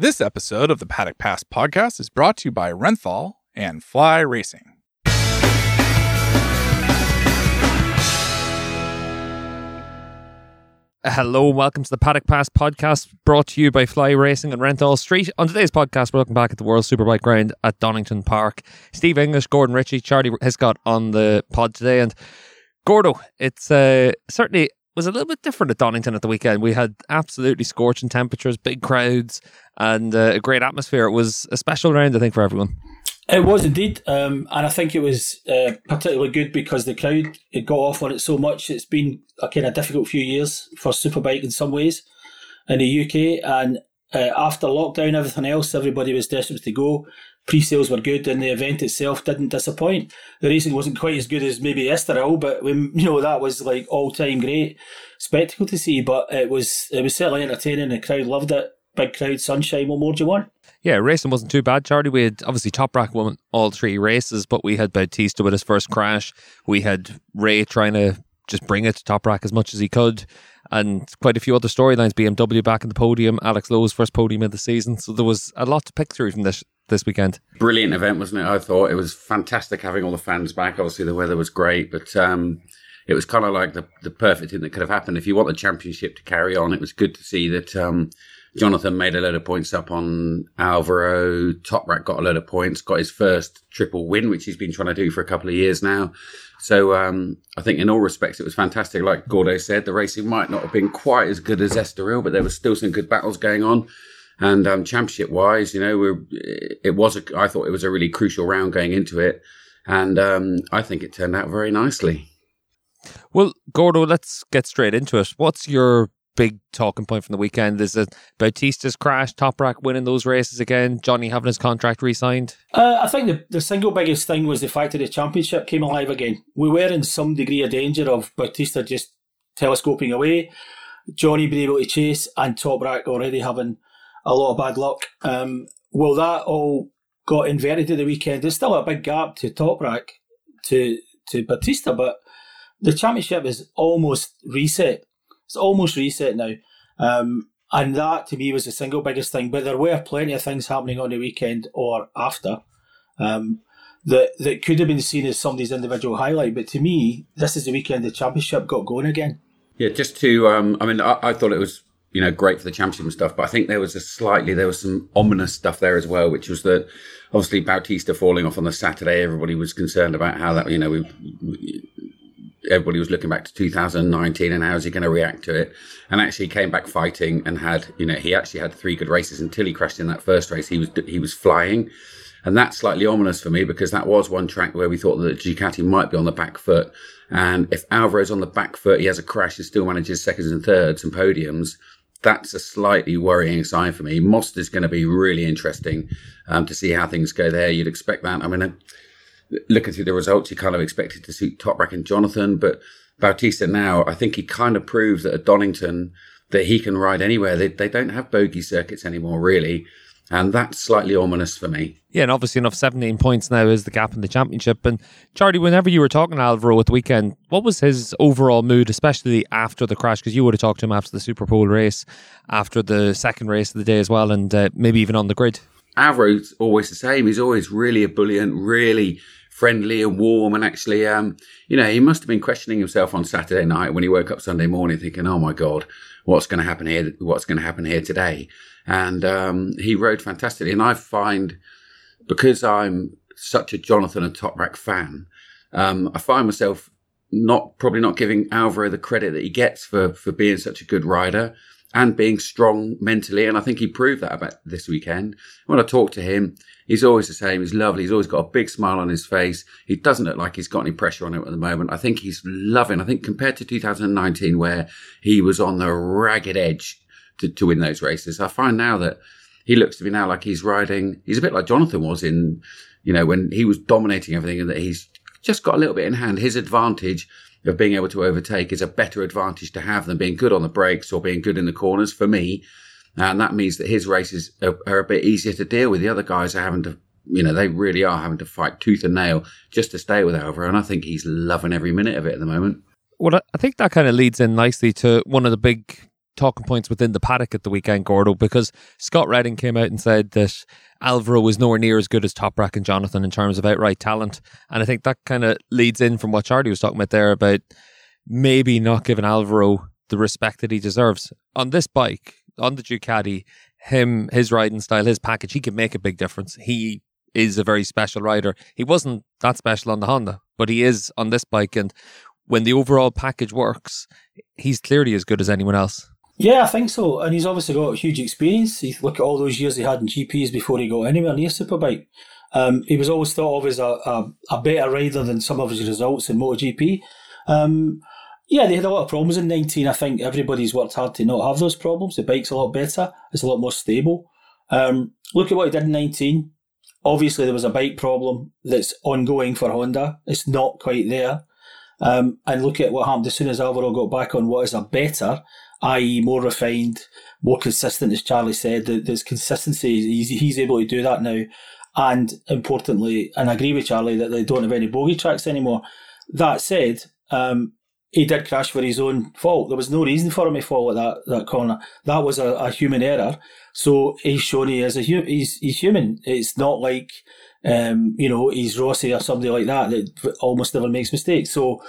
This episode of the Paddock Pass podcast is brought to you by Renthal and Fly Racing. Hello, and welcome to the Paddock Pass podcast brought to you by Fly Racing and Renthal Street. On today's podcast, we're looking back at the World Superbike Ground at Donington Park. Steve English, Gordon Ritchie, Charlie Hiscott on the pod today. And Gordo, it's uh, certainly was a little bit different at Donington at the weekend. We had absolutely scorching temperatures, big crowds, and uh, a great atmosphere. It was a special round, I think, for everyone. It was indeed, um, and I think it was uh, particularly good because the crowd it got off on it so much. It's been a kind of difficult few years for Superbike in some ways in the UK, and uh, after lockdown, everything else, everybody was desperate to go. Pre-sales were good, and the event itself didn't disappoint. The racing wasn't quite as good as maybe Estoril, but we, you know that was like all-time great spectacle to see. But it was it was certainly entertaining. The crowd loved it. Big crowd, sunshine. What more do you want? Yeah, racing wasn't too bad, Charlie. We had obviously Toprak won all three races, but we had Bautista with his first crash. We had Rea trying to just bring it to Toprak as much as he could, and quite a few other storylines. BMW back in the podium, Alex Lowes' first podium of the season. So there was a lot to pick through from this this weekend. Brilliant event, wasn't it? I thought it was fantastic having all the fans back. Obviously, the weather was great, but um, it was kind of like the, the perfect thing that could have happened. If you want the championship to carry on, it was good to see that um, Jonathan made a load of points up on Alvaro. Toprak got a load of points, got his first triple win, which he's been trying to do for a couple of years now. So um, I think in all respects it was fantastic. Like Gordo said, the racing might not have been quite as good as Estoril, but there was still some good battles going on. And um, championship wise, you know, we're, it was a, I thought it was a really crucial round going into it, and um, I think it turned out very nicely. Well, Gordo, let's get straight into it. What's your big talking point from the weekend? Is it Bautista's crash, Toprak winning those races again, Johnny having his contract re-signed? Uh, I think the, the single biggest thing was the fact that the championship came alive again. We were in some degree of danger of Bautista just telescoping away, Johnny being able to chase, and Toprak already having a lot of bad luck. Um, well, that all got inverted at the weekend. There's still a big gap to Toprak to to Bautista, but the championship is almost reset. It's almost reset now. Um, and that to me was the single biggest thing. But there were plenty of things happening on the weekend or after um, that that could have been seen as somebody's individual highlight. But to me, this is the weekend the championship got going again. Yeah, just to, um, I mean, I, I thought it was you know, great for the championship and stuff. But I think there was a slightly, there was some ominous stuff there as well, which was that obviously Bautista falling off on the Saturday. Everybody was concerned about how that, you know, we, we everybody was looking back to 2019 and how is he going to react to it? And actually came back fighting and had, you know, he actually had three good races until he crashed in that first race. He was, he was flying. And that's slightly ominous for me because that was one track where we thought that Ducati might be on the back foot. And if Alvaro's on the back foot, he has a crash and still manages seconds and thirds and podiums that's a slightly worrying sign for me. Most is going to be really interesting um, to see how things go there. You'd expect that. I mean, uh, looking through the results, you kind of expected to see Toprak and Jonathan, but Bautista now, I think he kind of proves that at Donington that he can ride anywhere. They, they don't have bogey circuits anymore, really. And that's slightly ominous for me. Yeah, and obviously enough 17 points now is the gap in the championship. And Charlie, whenever you were talking to Alvaro at the weekend, what was his overall mood, especially after the crash? Because you would have talked to him after the Superpole race, after the second race of the day as well, and uh, maybe even on the grid. Alvaro's always the same. He's always really ebullient, really friendly and warm. And actually, um, you know, he must have been questioning himself on Saturday night when he woke up Sunday morning thinking, oh my God, what's going to happen here? What's going to happen here today? And um, he rode fantastically. And I find because I'm such a Jonathan and Toprak fan, um, I find myself not probably not giving Alvaro the credit that he gets for for being such a good rider and being strong mentally. And I think he proved that about this weekend. When I talk to him, he's always the same. He's lovely. He's always got a big smile on his face. He doesn't look like he's got any pressure on him at the moment. I think he's loving. I think compared to 2019, where he was on the ragged edge to, to win those races. I find now that he looks to me now like he's riding. He's a bit like Jonathan was in, you know, when he was dominating everything, and that he's just got a little bit in hand. His advantage of being able to overtake is a better advantage to have than being good on the brakes or being good in the corners for me. And that means that his races are, are a bit easier to deal with. The other guys are having to, you know, they really are having to fight tooth and nail just to stay with Alvaro. And I think he's loving every minute of it at the moment. Well, I think that kind of leads in nicely to one of the big talking points within the paddock at the weekend, Gordo, because Scott Redding came out and said that Alvaro was nowhere near as good as Toprak and Jonathan in terms of outright talent. And I think that kind of leads in from what Charlie was talking about there about maybe not giving Alvaro the respect that he deserves. On this bike, on the Ducati, him, his riding style, his package, he can make a big difference. He is a very special rider. He wasn't that special on the Honda, but he is on this bike. And when the overall package works, he's clearly as good as anyone else. Yeah, I think so. And he's obviously got huge experience. You look at all those years he had in GPs before he got anywhere near Superbike. Um, he was always thought of as a, a, a, better rider than some of his results in MotoGP. Um, yeah, they had a lot of problems in 19. I think everybody's worked hard to not have those problems. The bike's a lot better. It's a lot more stable. Um, look at what he did in 19. Obviously, there was a bike problem that's ongoing for Honda. It's not quite there. Um, and look at what happened as soon as Alvaro got back on what is a better, i.e., more refined, more consistent, as Charlie said. There's consistency. He's, he's able to do that now. And importantly, and I agree with Charlie that they don't have any bogey tracks anymore. That said, um, he did crash for his own fault. There was no reason for him to fall at that, that corner. That was a, a human error. So he's shown he is a he's he's human. It's not like um, you know he's Rossi or somebody like that that almost never makes mistakes. So,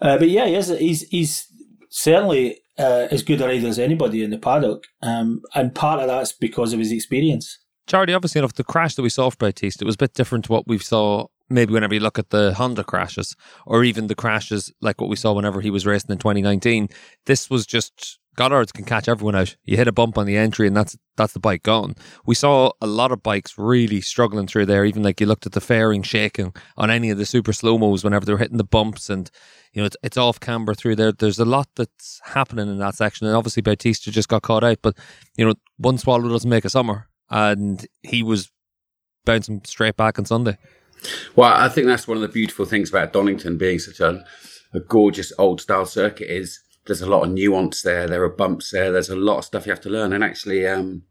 uh, but yeah, he is, he's he's certainly uh, as good a rider as anybody in the paddock, um, and part of that's because of his experience. Charlie, obviously enough, the crash that we saw for Bautista, it was a bit different to what we saw maybe whenever you look at the Honda crashes or even the crashes like what we saw whenever he was racing in 2019, this was just Goddard's can catch everyone out. You hit a bump on the entry and that's that's the bike gone. We saw a lot of bikes really struggling through there, even like you looked at the fairing shaking on any of the super slow mos whenever they were hitting the bumps and you know it's, it's off camber through there. There's a lot that's happening in that section and obviously Bautista just got caught out, but you know one swallow doesn't make a summer and he was bouncing straight back on Sunday. Well, I think that's one of the beautiful things about Donington being such a, a gorgeous old style circuit is there's a lot of nuance there. There are bumps there. There's a lot of stuff you have to learn. And actually, um,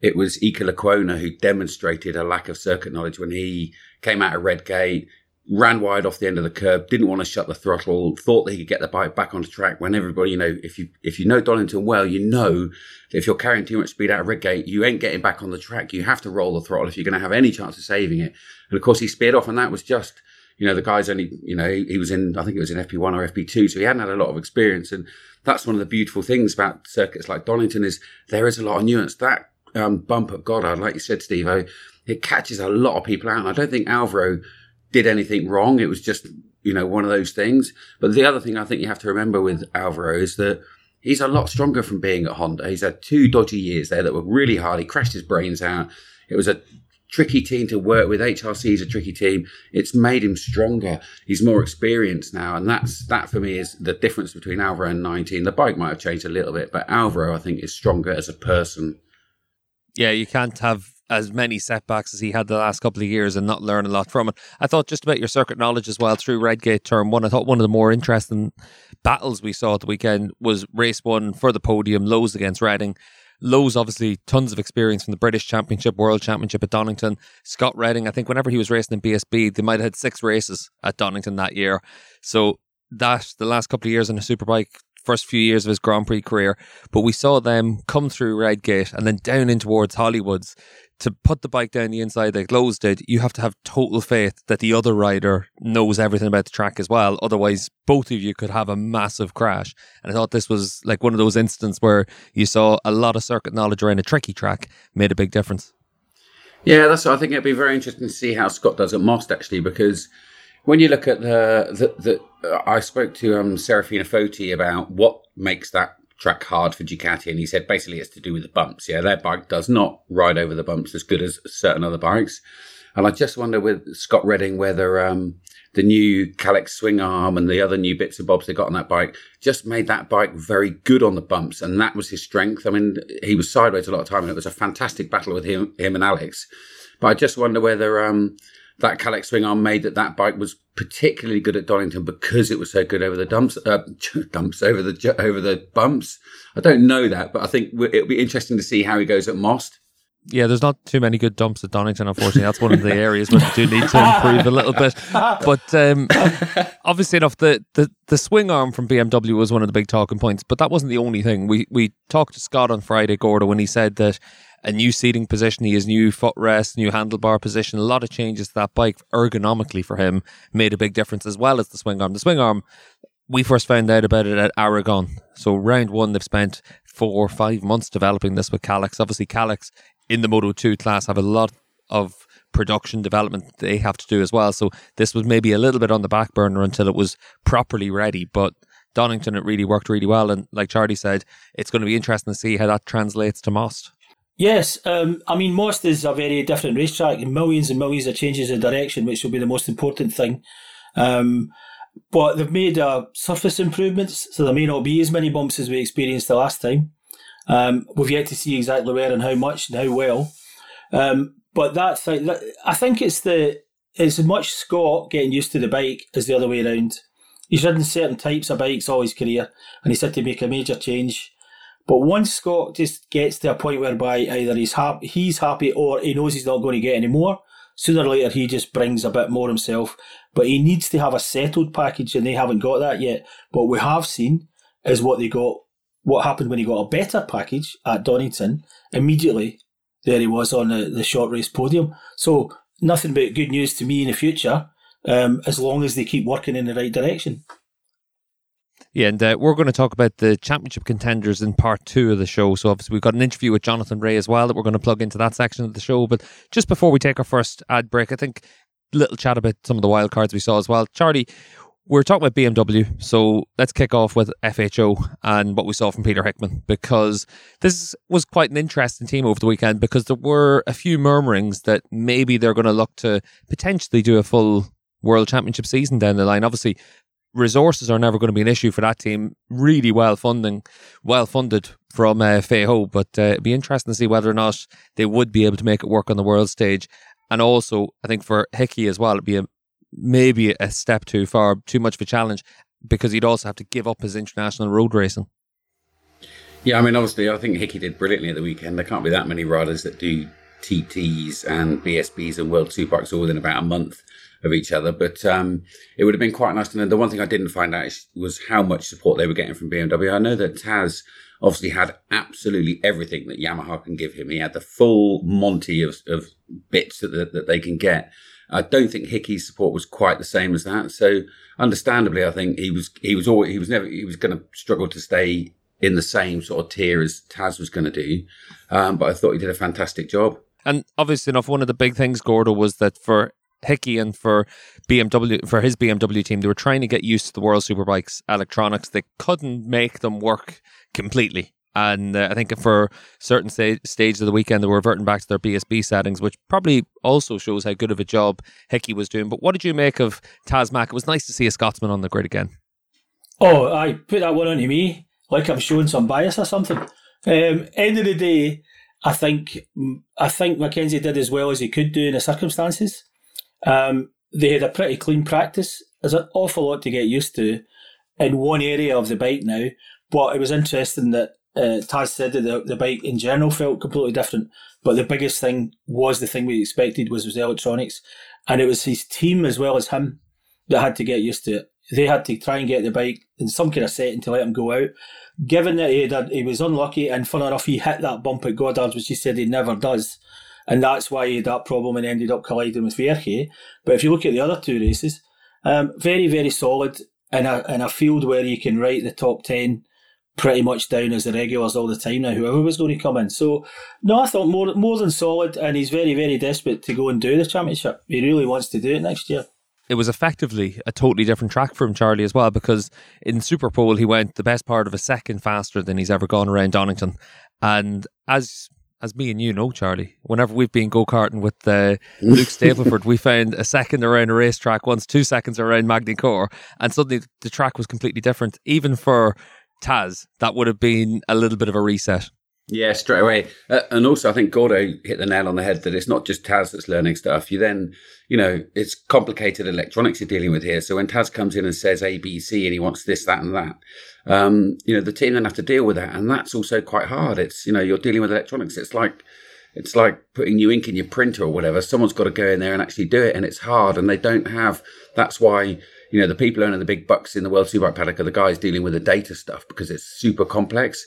it was Iker Lecuona who demonstrated a lack of circuit knowledge when he came out of Redgate, ran wide off the end of the curb, didn't want to shut the throttle, thought that he could get the bike back on the track. When everybody, you know, if you if you know Donington well, you know if you're carrying too much speed out of Redgate, you ain't getting back on the track. You have to roll the throttle if you're going to have any chance of saving it. And of course, he speared off, and that was just, you know, the guy's only, you know, he was in, I think it was in FP1 or FP2, so he hadn't had a lot of experience. And that's one of the beautiful things about circuits like Donington is there is a lot of nuance. That um, bump at Goddard, like you said, Steve, it catches a lot of people out. And I don't think Alvaro did anything wrong. It was just, you know, one of those things. But the other thing I think you have to remember with Alvaro is that he's a lot stronger from being at Honda. He's had two dodgy years there that were really hard. He crashed his brains out. It was a tricky team to work with. HRC is a tricky team. It's made him stronger. He's more experienced now. And that's, that for me is the difference between Alvaro and 19. The bike might have changed a little bit, but Alvaro, I think, is stronger as a person. Yeah, you can't have as many setbacks as he had the last couple of years and not learn a lot from it. I thought just about your circuit knowledge as well through Redgate term one. I thought one of the more interesting battles we saw at the weekend was race one for the podium, Lowes against Redding. Lowes obviously tons of experience from the British Championship, World Championship at Donington. Scott Redding, I think whenever he was racing in BSB, they might have had six races at Donington that year. So that the last couple of years on a superbike first few years of his Grand Prix career, but we saw them come through Redgate and then down in towards Hollywoods to put the bike down the inside like Lowes did, you have to have total faith that the other rider knows everything about the track as well. Otherwise, both of you could have a massive crash. And I thought this was like one of those instances where you saw a lot of circuit knowledge around a tricky track made a big difference. Yeah, that's. I think it'd be very interesting to see how Scott does at Most actually, because when you look at the the, the I spoke to um, Serafino Foti about what makes that track hard for Ducati, and he said basically it's to do with the bumps. Yeah, their bike does not ride over the bumps as good as certain other bikes. And I just wonder with Scott Redding whether um, the new Kalex swing arm and the other new bits and bobs they got on that bike just made that bike very good on the bumps, and that was his strength. I mean, he was sideways a lot of time, and it was a fantastic battle with him, him and Alex. But I just wonder whether um, that Kalex swing arm made that that bike was particularly good at Donington because it was so good over the dumps, uh, dumps over the over the bumps. I don't know that, but I think it'll be interesting to see how he goes at Most. Yeah, there's not too many good dumps at Donington, unfortunately. That's one of the areas where they do need to improve a little bit. But um, obviously enough, the, the, the swing arm from BMW was one of the big talking points, but that wasn't the only thing. We we talked to Scott on Friday, Gordo, when he said that a new seating position, he has new footrest, new handlebar position, a lot of changes to that bike ergonomically for him made a big difference, as well as the swing arm. The swing arm, we first found out about it at Aragon. So round one, they've spent four or five months developing this with Kalex. Obviously, Kalex in the Moto 2 class have a lot of production development they have to do as well. So this was maybe a little bit on the back burner until it was properly ready. But Donington, it really worked really well. And like Charlie said, it's going to be interesting to see how that translates to Most. Yes, um, I mean, Most is a very different racetrack, millions and millions of changes of direction, which will be the most important thing. Um, but they've made uh, surface improvements, so there may not be as many bumps as we experienced the last time. Um, we've yet to see exactly where and how much and how well. Um, but that thing, I think it's the it's as much Scott getting used to the bike as the other way around. He's ridden certain types of bikes all his career, and he's had to make a major change. But once Scott just gets to a point whereby either he's happy, he's happy, or he knows he's not going to get any more, sooner or later he just brings a bit more himself. But he needs to have a settled package, and they haven't got that yet. What we have seen is what they got what happened when he got a better package at Donington, immediately there he was on the, the short race podium. So nothing but good news to me in the future, um, as long as they keep working in the right direction. Yeah, and uh, we're going to talk about the championship contenders in part two of the show. So, obviously, we've got an interview with Jonathan Rea as well that we're going to plug into that section of the show. But just before we take our first ad break, I think a little chat about some of the wild cards we saw as well. Charlie, we're talking about BMW, so let's kick off with FHO and what we saw from Peter Hickman because this was quite an interesting team over the weekend because there were a few murmurings that maybe they're going to look to potentially do a full World Championship season down the line. Obviously, resources are never going to be an issue for that team. Really well funding, well funded from uh, Faye Ho, but uh, it'd be interesting to see whether or not they would be able to make it work on the world stage. And also, I think for Hickey as well, it'd be a maybe a step too far, too much of a challenge, because he'd also have to give up his international road racing. Yeah, I mean, obviously, I think Hickey did brilliantly at the weekend. There can't be that many riders that do TTs and BSBs and World Superbikes all within about a month of each other. But um, it would have been quite nice to know. The one thing I didn't find out was how much support they were getting from BMW. I know that Taz obviously had absolutely everything that Yamaha can give him. He had the full Monty of, of bits that, that, that they can get. I don't think Hickey's support was quite the same as that. So, understandably, I think he was he was always, he was never he was going to struggle to stay in the same sort of tier as Taz was going to do. Um, but I thought he did a fantastic job. And obviously enough, one of the big things, Gordo, was that for Hickey and for BMW for his BMW team, they were trying to get used to the World Superbikes electronics. They couldn't make them work completely. And uh, I think for certain sta- stages of the weekend, they were reverting back to their BSB settings, which probably also shows how good of a job Hickey was doing. But what did you make of Tazmac? It was nice to see a Scotsman on the grid again. Oh, I put that one onto me, like I'm showing some bias or something. Um, end of the day, I think I think Mackenzie did as well as he could do in the circumstances. Um, they had a pretty clean practice. There's an awful lot to get used to in one area of the bike now. But it was interesting that uh, Taz said that the, the bike in general felt completely different, but the biggest thing was the thing we expected was, was the electronics, and it was his team as well as him that had to get used to it. They had to try and get the bike in some kind of setting to let him go out. Given that he had, he was unlucky, and fun enough, he hit that bump at Goddard's, which he said he never does, and that's why he had that problem and ended up colliding with Vierge. But if you look at the other two races, um, very very solid in a in a field where you can write the top ten pretty much down as the regulars all the time now, whoever was going to come in. So, no, I thought more more than solid, and he's very, very desperate to go and do the championship. He really wants to do it next year. It was effectively a totally different track for him, Charlie, as well, because in Superpole he went the best part of a second faster than he's ever gone around Donington. And as as me and you know, Charlie, whenever we've been go karting with uh, Luke Stapleford, we found a second around a racetrack, once two seconds around Magny-Cours, and suddenly the track was completely different, even for Taz, that would have been a little bit of a reset. Yeah, straight away. Uh, and also, I think Gordo hit the nail on the head that it's not just Taz that's learning stuff. You then, you know, it's complicated electronics you're dealing with here. So when Taz comes in and says A, B, C, and he wants this, that, and that, um, you know, the team then have to deal with that. And that's also quite hard. It's, you know, you're dealing with electronics. It's like, it's like putting new ink in your printer or whatever. Someone's got to go in there and actually do it, and it's hard, and they don't have. That's why you know the people earning the big bucks in the World Superbike paddock are the guys dealing with the data stuff because it's super complex.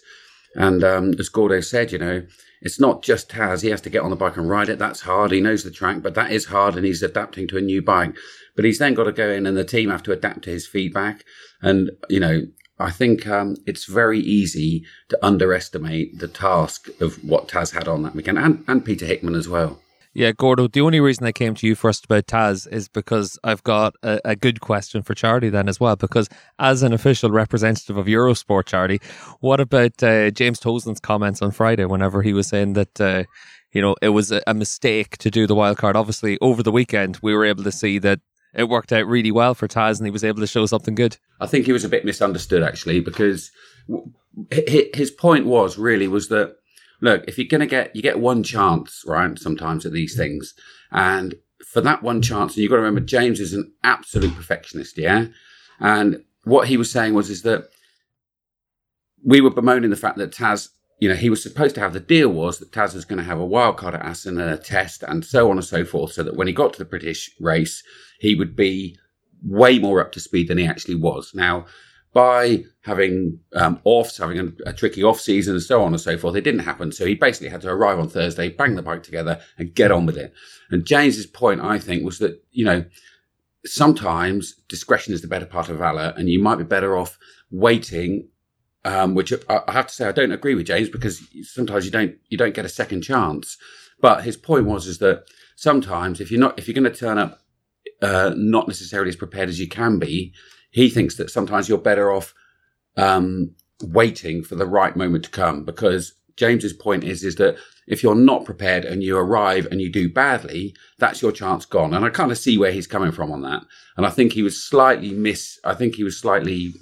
And um, as Gordo said, you know, it's not just Taz. He has to get on the bike and ride it. That's hard. He knows the track, but that is hard, and he's adapting to a new bike. But he's then got to go in, and the team have to adapt to his feedback. And you know, I think um, it's very easy to underestimate the task of what Taz had on that weekend, and, and Peter Hickman as well. Yeah, Gordo, the only reason I came to you first about Taz is because I've got a, a, good question for Charlie then as well. Because as an official representative of Eurosport, Charlie, what about uh, James Toseland's comments on Friday whenever he was saying that, uh, you know, it was a, a mistake to do the wild card? Obviously, over the weekend, we were able to see that it worked out really well for Taz and he was able to show something good. I think he was a bit misunderstood actually because his point was really was that look, if you're going to get you get one chance, right? Sometimes at these things, and for that one chance, and you've got to remember James is an absolute perfectionist, yeah. And what he was saying was is that we were bemoaning the fact that Taz you know, he was supposed to have the deal was that Taz was going to have a wild card at Assen and a test and so on and so forth, so that when he got to the British race, he would be way more up to speed than he actually was. Now, by having um, offs, having a, a, tricky off season and so on and so forth, it didn't happen. So he basically had to arrive on Thursday, bang the bike together and get on with it. And James's point, I think, was that, you know, sometimes discretion is the better part of valor and you might be better off waiting um, which I have to say I don't agree with James because sometimes you don't you don't get a second chance. But his point was is that sometimes if you're not if you're going to turn up uh, not necessarily as prepared as you can be, he thinks that sometimes you're better off um, waiting for the right moment to come because James's point is is that if you're not prepared and you arrive and you do badly, that's your chance gone. And I kind of see where he's coming from on that. And I think he was slightly miss. I think he was slightly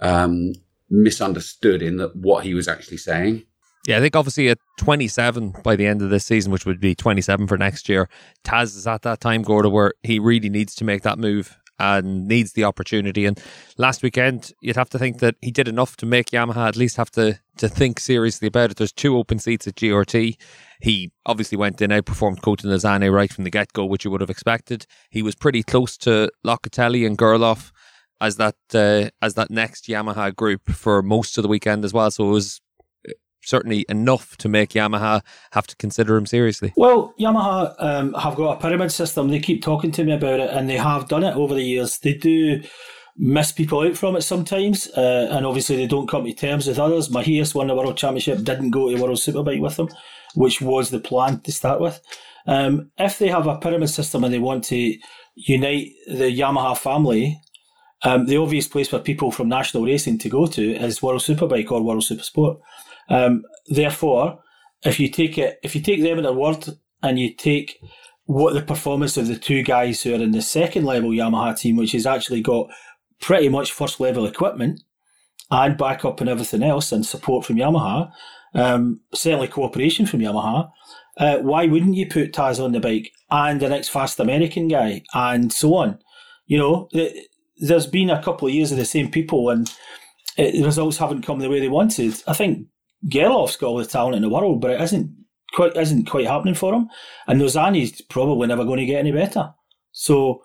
um, misunderstood in that what he was actually saying. Yeah, I think obviously at 27 by the end of this season, which would be 27 for next year, Taz is at that time, Gordo, where he really needs to make that move and needs the opportunity. And last weekend, you'd have to think that he did enough to make Yamaha at least have to to think seriously about it. There's two open seats at GRT. He obviously went in, outperformed Kota Nozane right from the get go, which you would have expected. He was pretty close to Locatelli and Gerloff as that uh, as that next Yamaha group for most of the weekend as well. So it was certainly enough to make Yamaha have to consider him seriously. Well, Yamaha um, have got a pyramid system. They keep talking to me about it, and they have done it over the years. They do miss people out from it sometimes, uh, and obviously they don't come to terms with others. Mahias won the World Championship, didn't go to World Superbike with them, which was the plan to start with. Um, if they have a pyramid system and they want to unite the Yamaha family um, the obvious place for people from national racing to go to is World Superbike or World Supersport. Um, therefore, if you take it, if you take them at their word and you take what the performance of the two guys who are in the second level Yamaha team, which has actually got pretty much first level equipment and backup and everything else and support from Yamaha, um, certainly cooperation from Yamaha. Uh, why wouldn't you put Taz on the bike and the next fast American guy and so on? You know, there's been a couple of years of the same people and it, the results haven't come the way they wanted. I think Gerloff's got all the talent in the world, but it isn't quite isn't quite happening for him. And Nozane's probably never going to get any better. So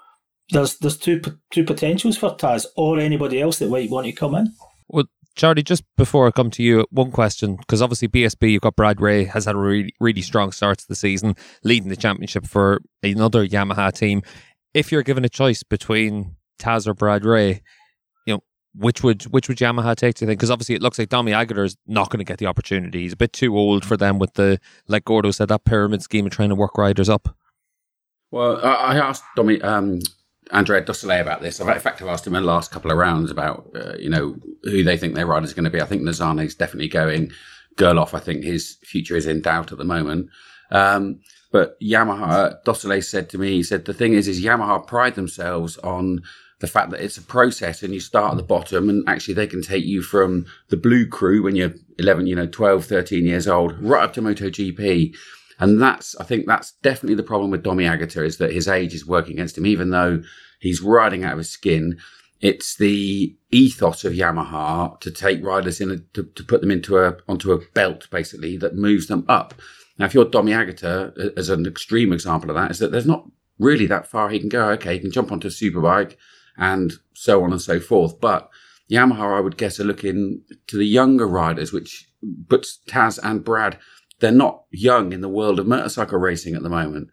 there's there's two two potentials for Taz or anybody else that might want to come in. Well, Charlie, just before I come to you, one question because obviously BSB, you've got Brad Ray has had a really really strong start to the season, leading the championship for another Yamaha team. If you're given a choice between Taz or Brad Ray, which would which would Yamaha take? Do you think? Because obviously it looks like Domi Aegerter is not going to get the opportunity. He's a bit too old for them with the like Gordo said that pyramid scheme of trying to work riders up. Well, I asked Domi um, Andrea Dosoli about this. In fact, I've asked him in the last couple of rounds about uh, you know who they think their rider's going to be. I think Nozane is definitely going. Gerloff, I think his future is in doubt at the moment. Um, but Yamaha, Dosoli said to me, he said the thing is, is Yamaha pride themselves on the fact that it's a process and you start at the bottom and actually they can take you from the blue crew when you're 11, you know, 12, 13 years old, right up to MotoGP. And that's, I think that's definitely the problem with Domi Aegerter is that his age is working against him, even though he's riding out of his skin. It's the ethos of Yamaha to take riders in, a, to, to put them into a, onto a belt basically that moves them up. Now, if you're Domi Aegerter, as an extreme example of that, is that there's not really that far he can go. Okay, he can jump onto a superbike and so on and so forth. But Yamaha, I would guess, are looking to the younger riders, which, but Taz and Brad, they're not young in the world of motorcycle racing at the moment.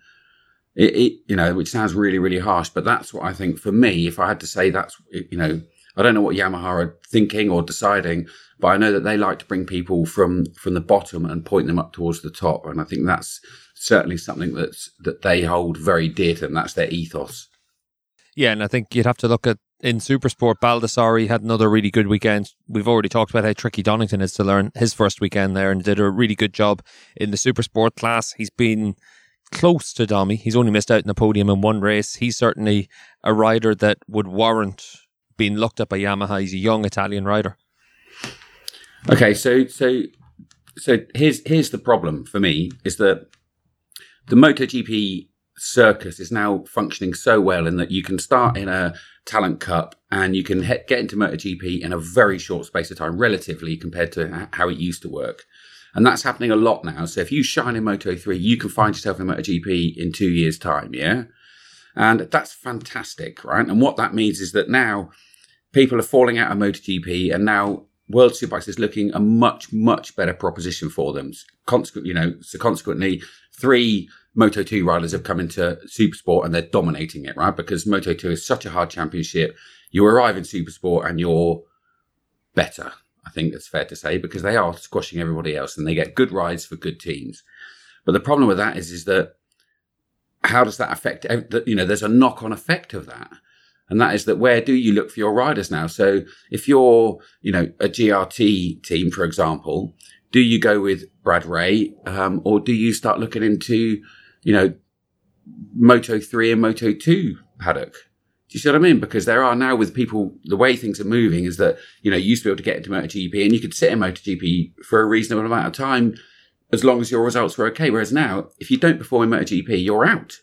It, it, you know, which sounds really, really harsh, but that's what I think for me, if I had to say that's, you know, I don't know what Yamaha are thinking or deciding, but I know that they like to bring people from from the bottom and point them up towards the top, and I think that's certainly something that's that they hold very dear to them. That's their ethos. Yeah, and I think you'd have to look at in Supersport. Baldassarri had another really good weekend. We've already talked about how tricky Donington is to learn his first weekend there, and did a really good job in the Supersport class. He's been close to Domi. He's only missed out in the podium in one race. He's certainly a rider that would warrant being looked at by Yamaha. He's a young Italian rider. Okay, so so so here's here's the problem for me is that the MotoGP circus is now functioning so well in that you can start in a talent cup and you can he- get into MotoGP in a very short space of time, relatively compared to how it used to work. And that's happening a lot now. So if you shine in Moto 3, you can find yourself in MotoGP in two years' time, yeah? And that's fantastic, right? And what that means is that now people are falling out of MotoGP and now World Superbikes is looking a much, much better proposition for them. Consequently, you know, so consequently, three Moto 2 riders have come into Supersport and they're dominating it, right? Because Moto 2 is such a hard championship. You arrive in Supersport and you're better. I think that's fair to say because they are squashing everybody else and they get good rides for good teams. But the problem with that is, is that how does that affect, you know, there's a knock on effect of that. And that is that where do you look for your riders now? So if you're, you know, a GRT team, for example, do you go with Brad Ray, um, or do you start looking into, you know, Moto 3 and Moto 2 paddock? Do you see what I mean? Because there are now with people, the way things are moving is that, you know, you used to be able to get into MotoGP and you could sit in MotoGP for a reasonable amount of time as long as your results were okay. Whereas now, if you don't perform in MotoGP, you're out.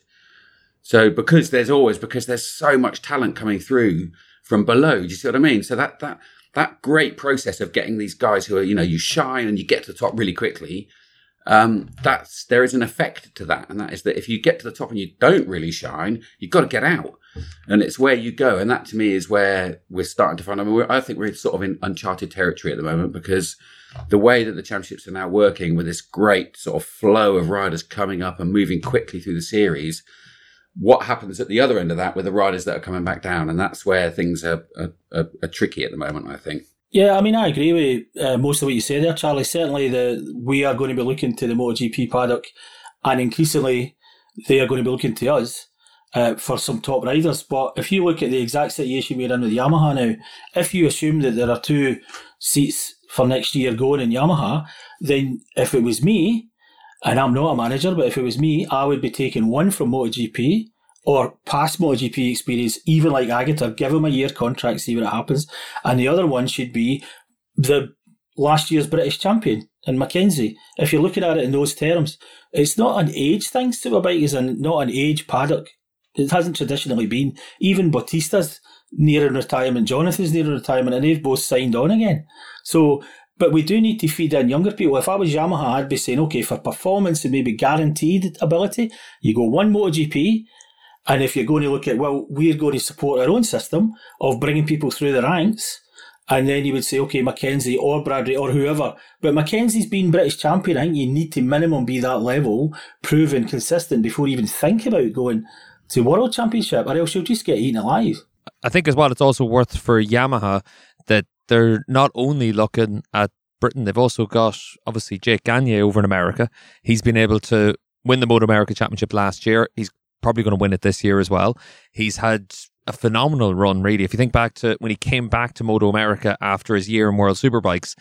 So because there's always, because there's so much talent coming through from below. Do you see what I mean? So that, that, that great process of getting these guys who are, you know, you shine and you get to the top really quickly. Um, that's, there is an effect to that. And that is that if you get to the top and you don't really shine, you've got to get out and it's where you go. And that to me is where we're starting to find, I mean, I think we're sort of in uncharted territory at the moment because the way that the championships are now working with this great sort of flow of riders coming up and moving quickly through the series, what happens at the other end of that with the riders that are coming back down? And that's where things are, are, are, are tricky at the moment, I think. Yeah, I mean, I agree with uh, most of what you say there, Charlie. Certainly, the we are going to be looking to the MotoGP paddock, and increasingly, they are going to be looking to us uh, for some top riders. But if you look at the exact situation we're in with Yamaha now, if you assume that there are two seats for next year going in Yamaha, then if it was me, and I'm not a manager, but if it was me, I would be taking one from MotoGP or past MotoGP experience, even like Aegerter, give him a year contract, see what happens. And the other one should be the last year's British champion and Mackenzie. If you're looking at it in those terms, it's not an age thing. Superbike is an, not an age paddock. It hasn't traditionally been. Even Bautista's nearing retirement, Jonathan's nearing retirement, and they've both signed on again. So but we do need to feed in younger people. If I was Yamaha, I'd be saying, okay, for performance and maybe guaranteed ability, you go one MotoGP. And if you're going to look at, well, we're going to support our own system of bringing people through the ranks. And then you would say, okay, Mackenzie or Bradley or whoever. But Mackenzie's been British champion. I think you need to minimum be that level, proven, consistent before you even think about going to World Championship, or else you'll just get eaten alive. I think as well, it's also worth for Yamaha that they're not only looking at Britain, they've also got obviously Jake Gagne over in America. He's been able to win the Moto America Championship last year. He's probably going to win it this year as well. He's had a phenomenal run, really. If you think back to when he came back to Moto America after his year in World Superbikes,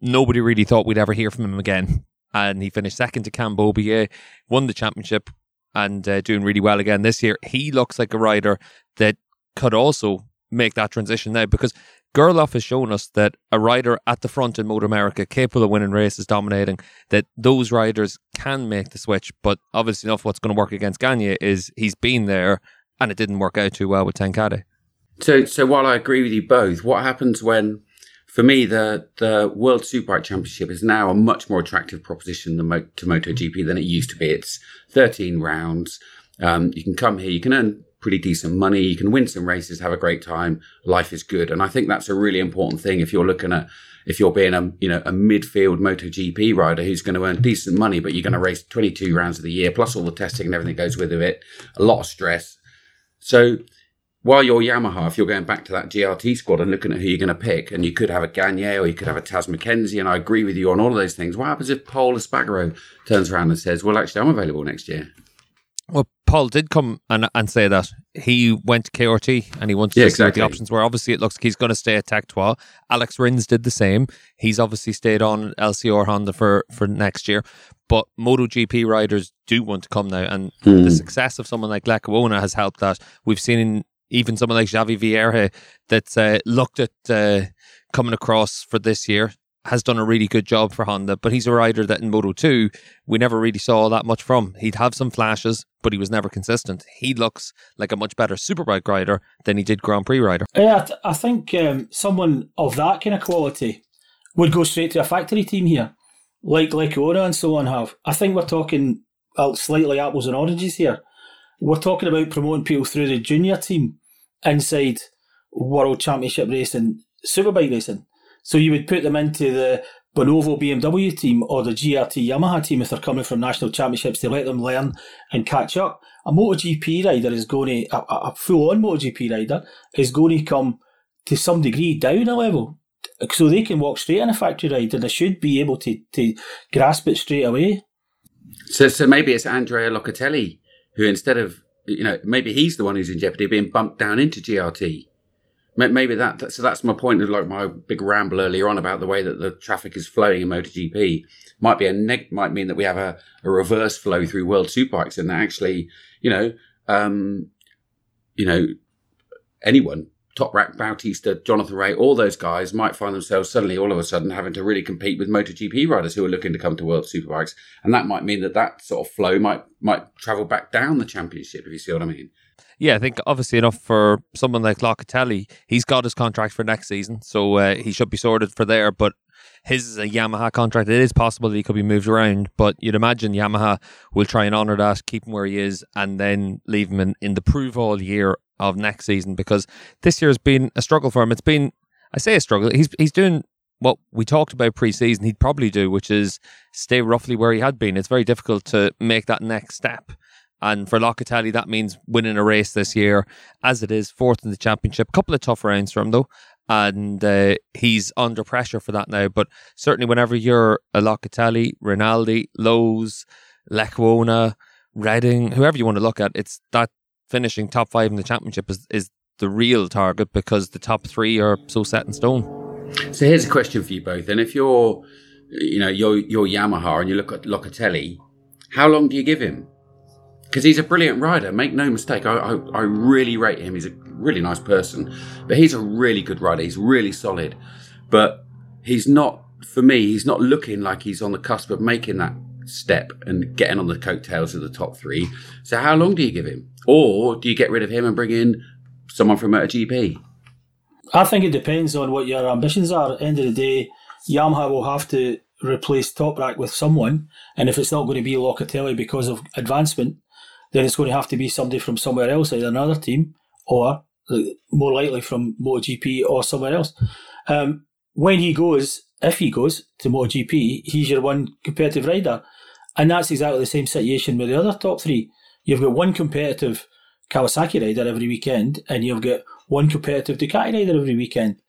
nobody really thought we'd ever hear from him again. And he finished second to Cam Beaubier, won the championship, and uh, doing really well again this year. He looks like a rider that could also make that transition now because Gerloff has shown us that a rider at the front in Moto America, capable of winning races, dominating, that those riders can make the switch. But obviously, enough what's going to work against Gagne is he's been there and it didn't work out too well with Ten Kate. So, so while I agree with you both, what happens when for me, the the World Superbike Championship is now a much more attractive proposition than Mo- to MotoGP than it used to be. It's 13 rounds. Um, you can come here, you can earn pretty decent money, you can win some races, have a great time. Life is good, and I think that's a really important thing if you're looking at if you're being a you know a midfield MotoGP rider who's going to earn decent money, but you're going to race 22 rounds of the year plus all the testing and everything that goes with it, a lot of stress. So while you're Yamaha, if you're going back to that GRT squad and looking at who you're going to pick, and you could have a Gagne or you could have a Taz Mackenzie, and I agree with you on all of those things. What happens if Pol Espargaro turns around and says, "Well, actually, I'm available next year"? Well, Pol did come and and say that he went to KRT and he wanted Yeah, to see what exactly. the options were. Obviously, it looks like he's going to stay at Tech Trois. Alex Rins did the same. He's obviously stayed on LCR Honda for for next year. But MotoGP riders do want to come now, and Hmm. the success of someone like Lecuona has helped that. We've seen even someone like Xavi Vierge that's uh, looked at uh, coming across for this year has done a really good job for Honda, but he's a rider that in Moto 2 we never really saw that much from. He'd have some flashes, but he was never consistent. He looks like a much better Superbike rider than he did Grand Prix rider. Yeah, I, th- I think um, someone of that kind of quality would go straight to a factory team here, like like Ora and so on have. I think we're talking uh, slightly apples and oranges here. We're talking about promoting people through the junior team inside World Championship racing, Superbike racing. So you would put them into the Bonovo BMW team or the GRT Yamaha team if they're coming from national championships to let them learn and catch up. A MotoGP rider is going to, a, a full on MotoGP rider is going to come to some degree down a level. So they can walk straight in a factory ride and they should be able to, to grasp it straight away. So, so maybe it's Andrea Locatelli who, instead of you know, maybe he's the one who's in jeopardy being bumped down into GRT. May- Maybe that- So that's my point of like my big ramble earlier on about the way that the traffic is flowing in MotoGP. Might be a neg- might mean that we have a, a reverse flow through World Superbikes, and that actually, you know, um, you know, anyone, Toprak, Bautista, Jonathan Rea, all those guys might find themselves suddenly, all of a sudden, having to really compete with MotoGP riders who are looking to come to World Superbikes, and that might mean that that sort of flow might might travel back down the championship. If you see what I mean. Yeah, I think obviously enough for someone like Locatelli. He's got his contract for next season, so uh, he should be sorted for there. But his is a Yamaha contract. It is possible that he could be moved around, but you'd imagine Yamaha will try and honour that, keep him where he is, and then leave him in, in the prove all year of next season because this year has been a struggle for him. It's been, I say a struggle. He's he's doing what we talked about pre-season. He'd probably do, which is stay roughly where he had been. It's very difficult to make that next step. And for Locatelli, that means winning a race this year, as it is fourth in the championship. A couple of tough rounds for him though, and uh, he's under pressure for that now. But certainly, whenever you're a Locatelli, Rinaldi, Lowes, Lecuona, Redding, whoever you want to look at, it's that finishing top five in the championship is, is the real target because the top three are so set in stone. So here's a question for you both. And if you're, you know, you're, you're Yamaha and you look at Locatelli, how long do you give him? Because he's a brilliant rider. Make no mistake. I, I, I really rate him. He's a really nice person, but he's a really good rider. He's really solid, but he's not, for me, he's not looking like he's on the cusp of making that step and getting on the coattails of the top three. So how long do you give him? Or do you get rid of him and bring in someone from MotoGP? I think it depends on what your ambitions are. At the end of the day, Yamaha will have to replace Toprak with someone, and if it's not going to be Locatelli because of advancement, then it's going to have to be somebody from somewhere else, either another team or more likely from MotoGP or somewhere else. Um, when he goes, if he goes to MotoGP, he's your one competitive rider, and that's exactly the same situation with the other top three. You've got one competitive Kawasaki rider every weekend, and you've got one competitive Ducati rider every weekend.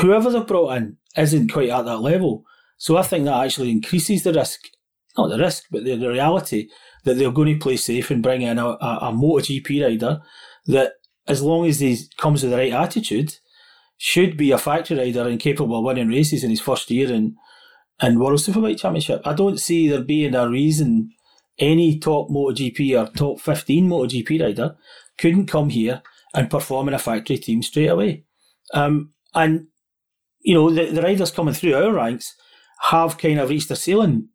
Whoever they've brought in isn't quite at that level. So I think that actually increases the risk. Not the risk, but the, the reality that they're going to play safe and bring in a, a, a MotoGP rider that, as long as he comes with the right attitude, should be a factory rider and capable of winning races in his first year in, in World Superbike Championship. I don't see there being a reason any top MotoGP or top 15 MotoGP rider couldn't come here and perform in a factory team straight away. Um, and, you know, the, the riders coming through our ranks have kind of reached a ceiling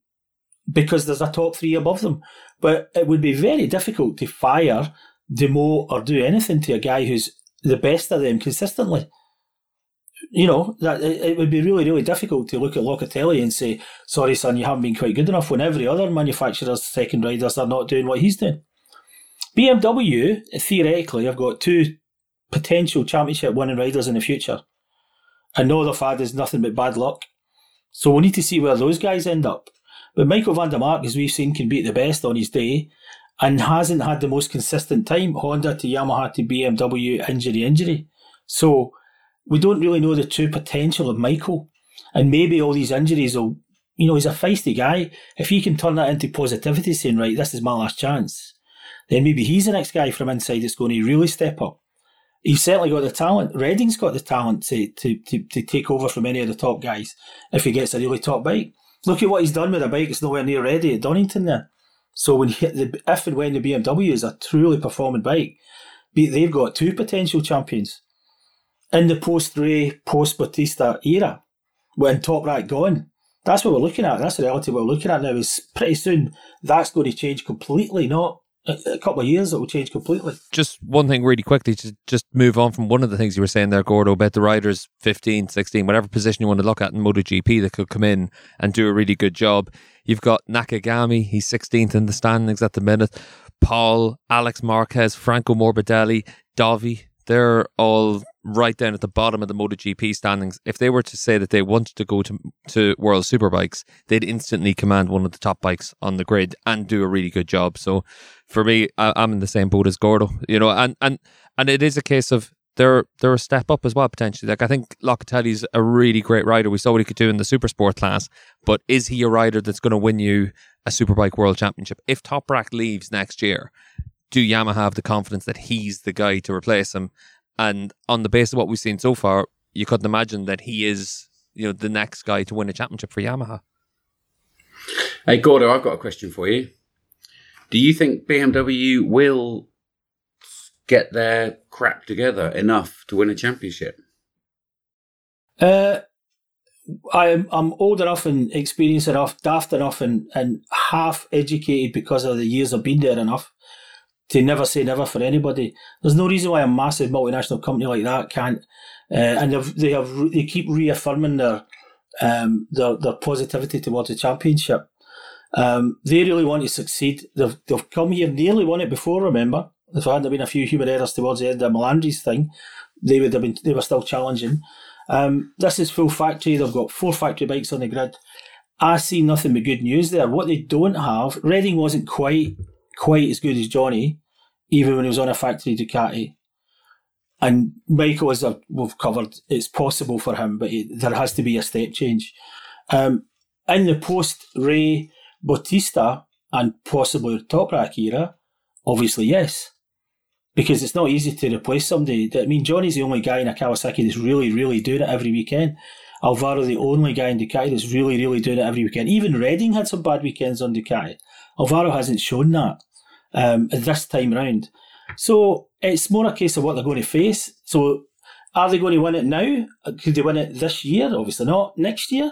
because there's a top three above them. But it would be very difficult to fire, demote, or do anything to a guy who's the best of them consistently. you know, that it, would be really, really difficult to look at Locatelli and say, sorry, son, you haven't been quite good enough when every other manufacturer's second riders are not doing what he's doing. BMW, theoretically, have got two potential championship winning riders in the future. And no other fad is nothing but bad luck. So we need to see where those guys end up. But Michael van der Mark, as we've seen, can beat the best on his day and hasn't had the most consistent time. Honda to Yamaha to BMW, injury, injury. So we don't really know the true potential of Michael. And maybe all these injuries will, you know, he's a feisty guy. If he can turn that into positivity, saying, right, this is my last chance, then maybe he's the next guy from inside that's going to really step up. He's certainly got the talent. Redding's got the talent to, to, to, to take over from any of the top guys if he gets a really top bike. Look at what he's done with a bike It's nowhere near ready at Donington there. So when hit the if and when the BMW is a truly performing bike, they've got two potential champions in the post Rea, post Bautista era, when Toprak gone. That's what we're looking at. That's the reality we're looking at now. Is pretty soon that's going to change completely. Not a couple of years, it will change completely. Just one thing, really quickly, to just move on from one of the things you were saying there, Gordo, about the riders 15, 16, whatever position you want to look at in MotoGP that could come in and do a really good job. You've got Nakagami, he's 16th in the standings at the minute. Paul, Alex Marquez, Franco Morbidelli, Davi, they're all right down at the bottom of the MotoGP standings. If they were to say that they wanted to go to to World Superbikes, they'd instantly command one of the top bikes on the grid and do a really good job. So, for me, I, am in the same boat as Gordo, you know, and and and it is a case of they're they're a step up as well potentially. Like I think Locatelli's a really great rider. We saw what he could do in the super sport class, but is he a rider that's going to win you a Superbike World Championship? If Toprak leaves next year, do Yamaha have the confidence that he's the guy to replace him? And on the basis of what we've seen so far, you couldn't imagine that he is, you know, the next guy to win a championship for Yamaha. Hey Gordo, I've got a question for you. Do you think BMW will get their crap together enough to win a championship? Uh, I'm I'm old enough and experienced enough, daft enough, and, and half educated because of the years I've been there enough to never say never for anybody. There's no reason why a massive multinational company like that can't. Uh, and they've, they keep reaffirming their um, their, their positivity towards the championship. Um, they really want to succeed. They've, they've come here, nearly won it before. Remember, if there hadn't been a few human errors towards the end of Melandri's thing, they would have been. They were still challenging. Um, this is full factory. They've got four factory bikes on the grid. I see nothing but good news there. What they don't have, Redding wasn't quite quite as good as Johnny, even when he was on a factory Ducati. And Michael, as we've covered, it's possible for him, but there has to be a step change. Um, in the post Rea Bautista and possibly Toprak era, obviously yes, because it's not easy to replace somebody. I mean, Johnny's the only guy in a Kawasaki that's really, really doing it every weekend. Alvaro, the only guy in Ducati that's really, really doing it every weekend. Even Redding had some bad weekends on Ducati. Alvaro hasn't shown that um, this time round. So it's more a case of what they're going to face. So are they going to win it now? Could they win it this year? Obviously not. Next year?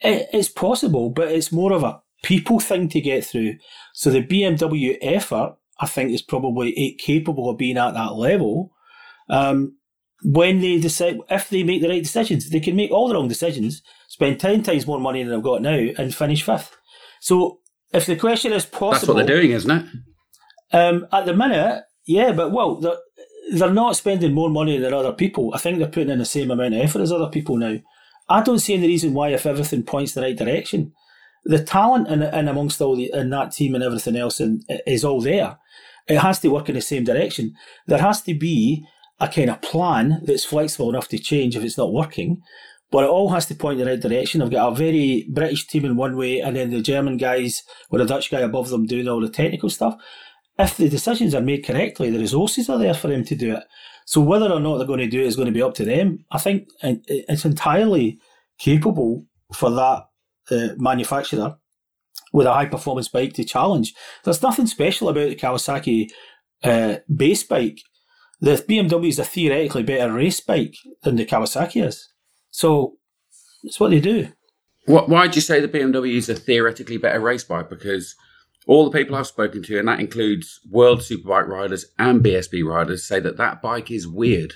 It, it's possible, but it's more of a people thing to get through. So the BMW effort, I think, is probably capable of being at that level. Um, when they decide, if they make the right decisions, they can make all the wrong decisions, spend 10 times more money than they've got now, and finish fifth. So if the question is possible. That's what they're doing, isn't it? Um, at the minute, yeah, but well, they're, they're not spending more money than other people. I think they're putting in the same amount of effort as other people now. I don't see any reason why, if everything points the right direction, the talent in, in amongst all the in that team and everything else in, is all there. It has to work in the same direction. There has to be a kind of plan that's flexible enough to change if it's not working. But it all has to point in the right direction. I've got a very British team in one way, and then the German guys with a Dutch guy above them doing all the technical stuff if the decisions are made correctly, the resources are there for them to do it. So whether or not they're going to do it is going to be up to them. I think it's entirely capable for that uh, manufacturer with a high performance bike to challenge. There's nothing special about the Kawasaki uh, base bike. The BMW is a theoretically better race bike than the Kawasaki is. So it's what they do. What, why do you say the BMW is a theoretically better race bike? Because all the people I've spoken to, and that includes World Superbike riders and BSB riders, say that that bike is weird.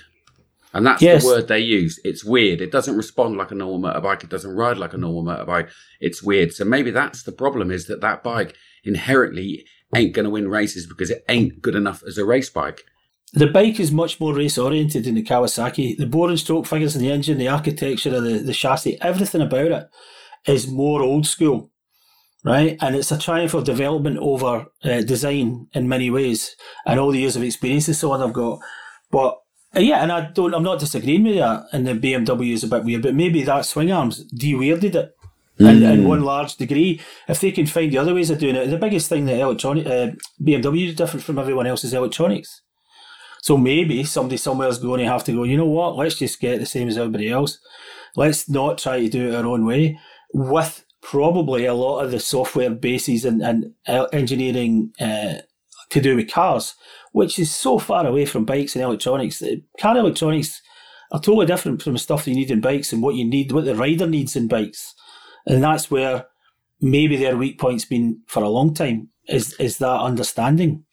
And that's Yes. the word they use. It's weird. It doesn't respond like a normal motorbike. It doesn't ride like a normal motorbike. It's weird. So maybe that's the problem is that that bike inherently ain't going to win races because it ain't good enough as a race bike. The bike is much more race oriented than the Kawasaki. The bore and stroke figures in the engine, the architecture of the, the chassis, everything about it is more old school, right? And it's a triumph of development over uh, design in many ways and all the years of experience and so on I've got. But uh, yeah, and I don't, I'm not disagreeing with that. And the BMW is a bit weird, but maybe that swing arms de-weirded it. In, in one large degree, if they can find the other ways of doing it, the biggest thing that electronic uh, BMW is different from everyone else is electronics. So maybe somebody somewhere is going to have to go, you know what, let's just get the same as everybody else. Let's not try to do it our own way with probably a lot of the software bases and, and uh, engineering uh, to do with cars, which is so far away from bikes and electronics. Car electronics are totally different from the stuff that you need in bikes and what you need, what the rider needs in bikes. And that's where maybe their weak point's been for a long time, is, is that understanding.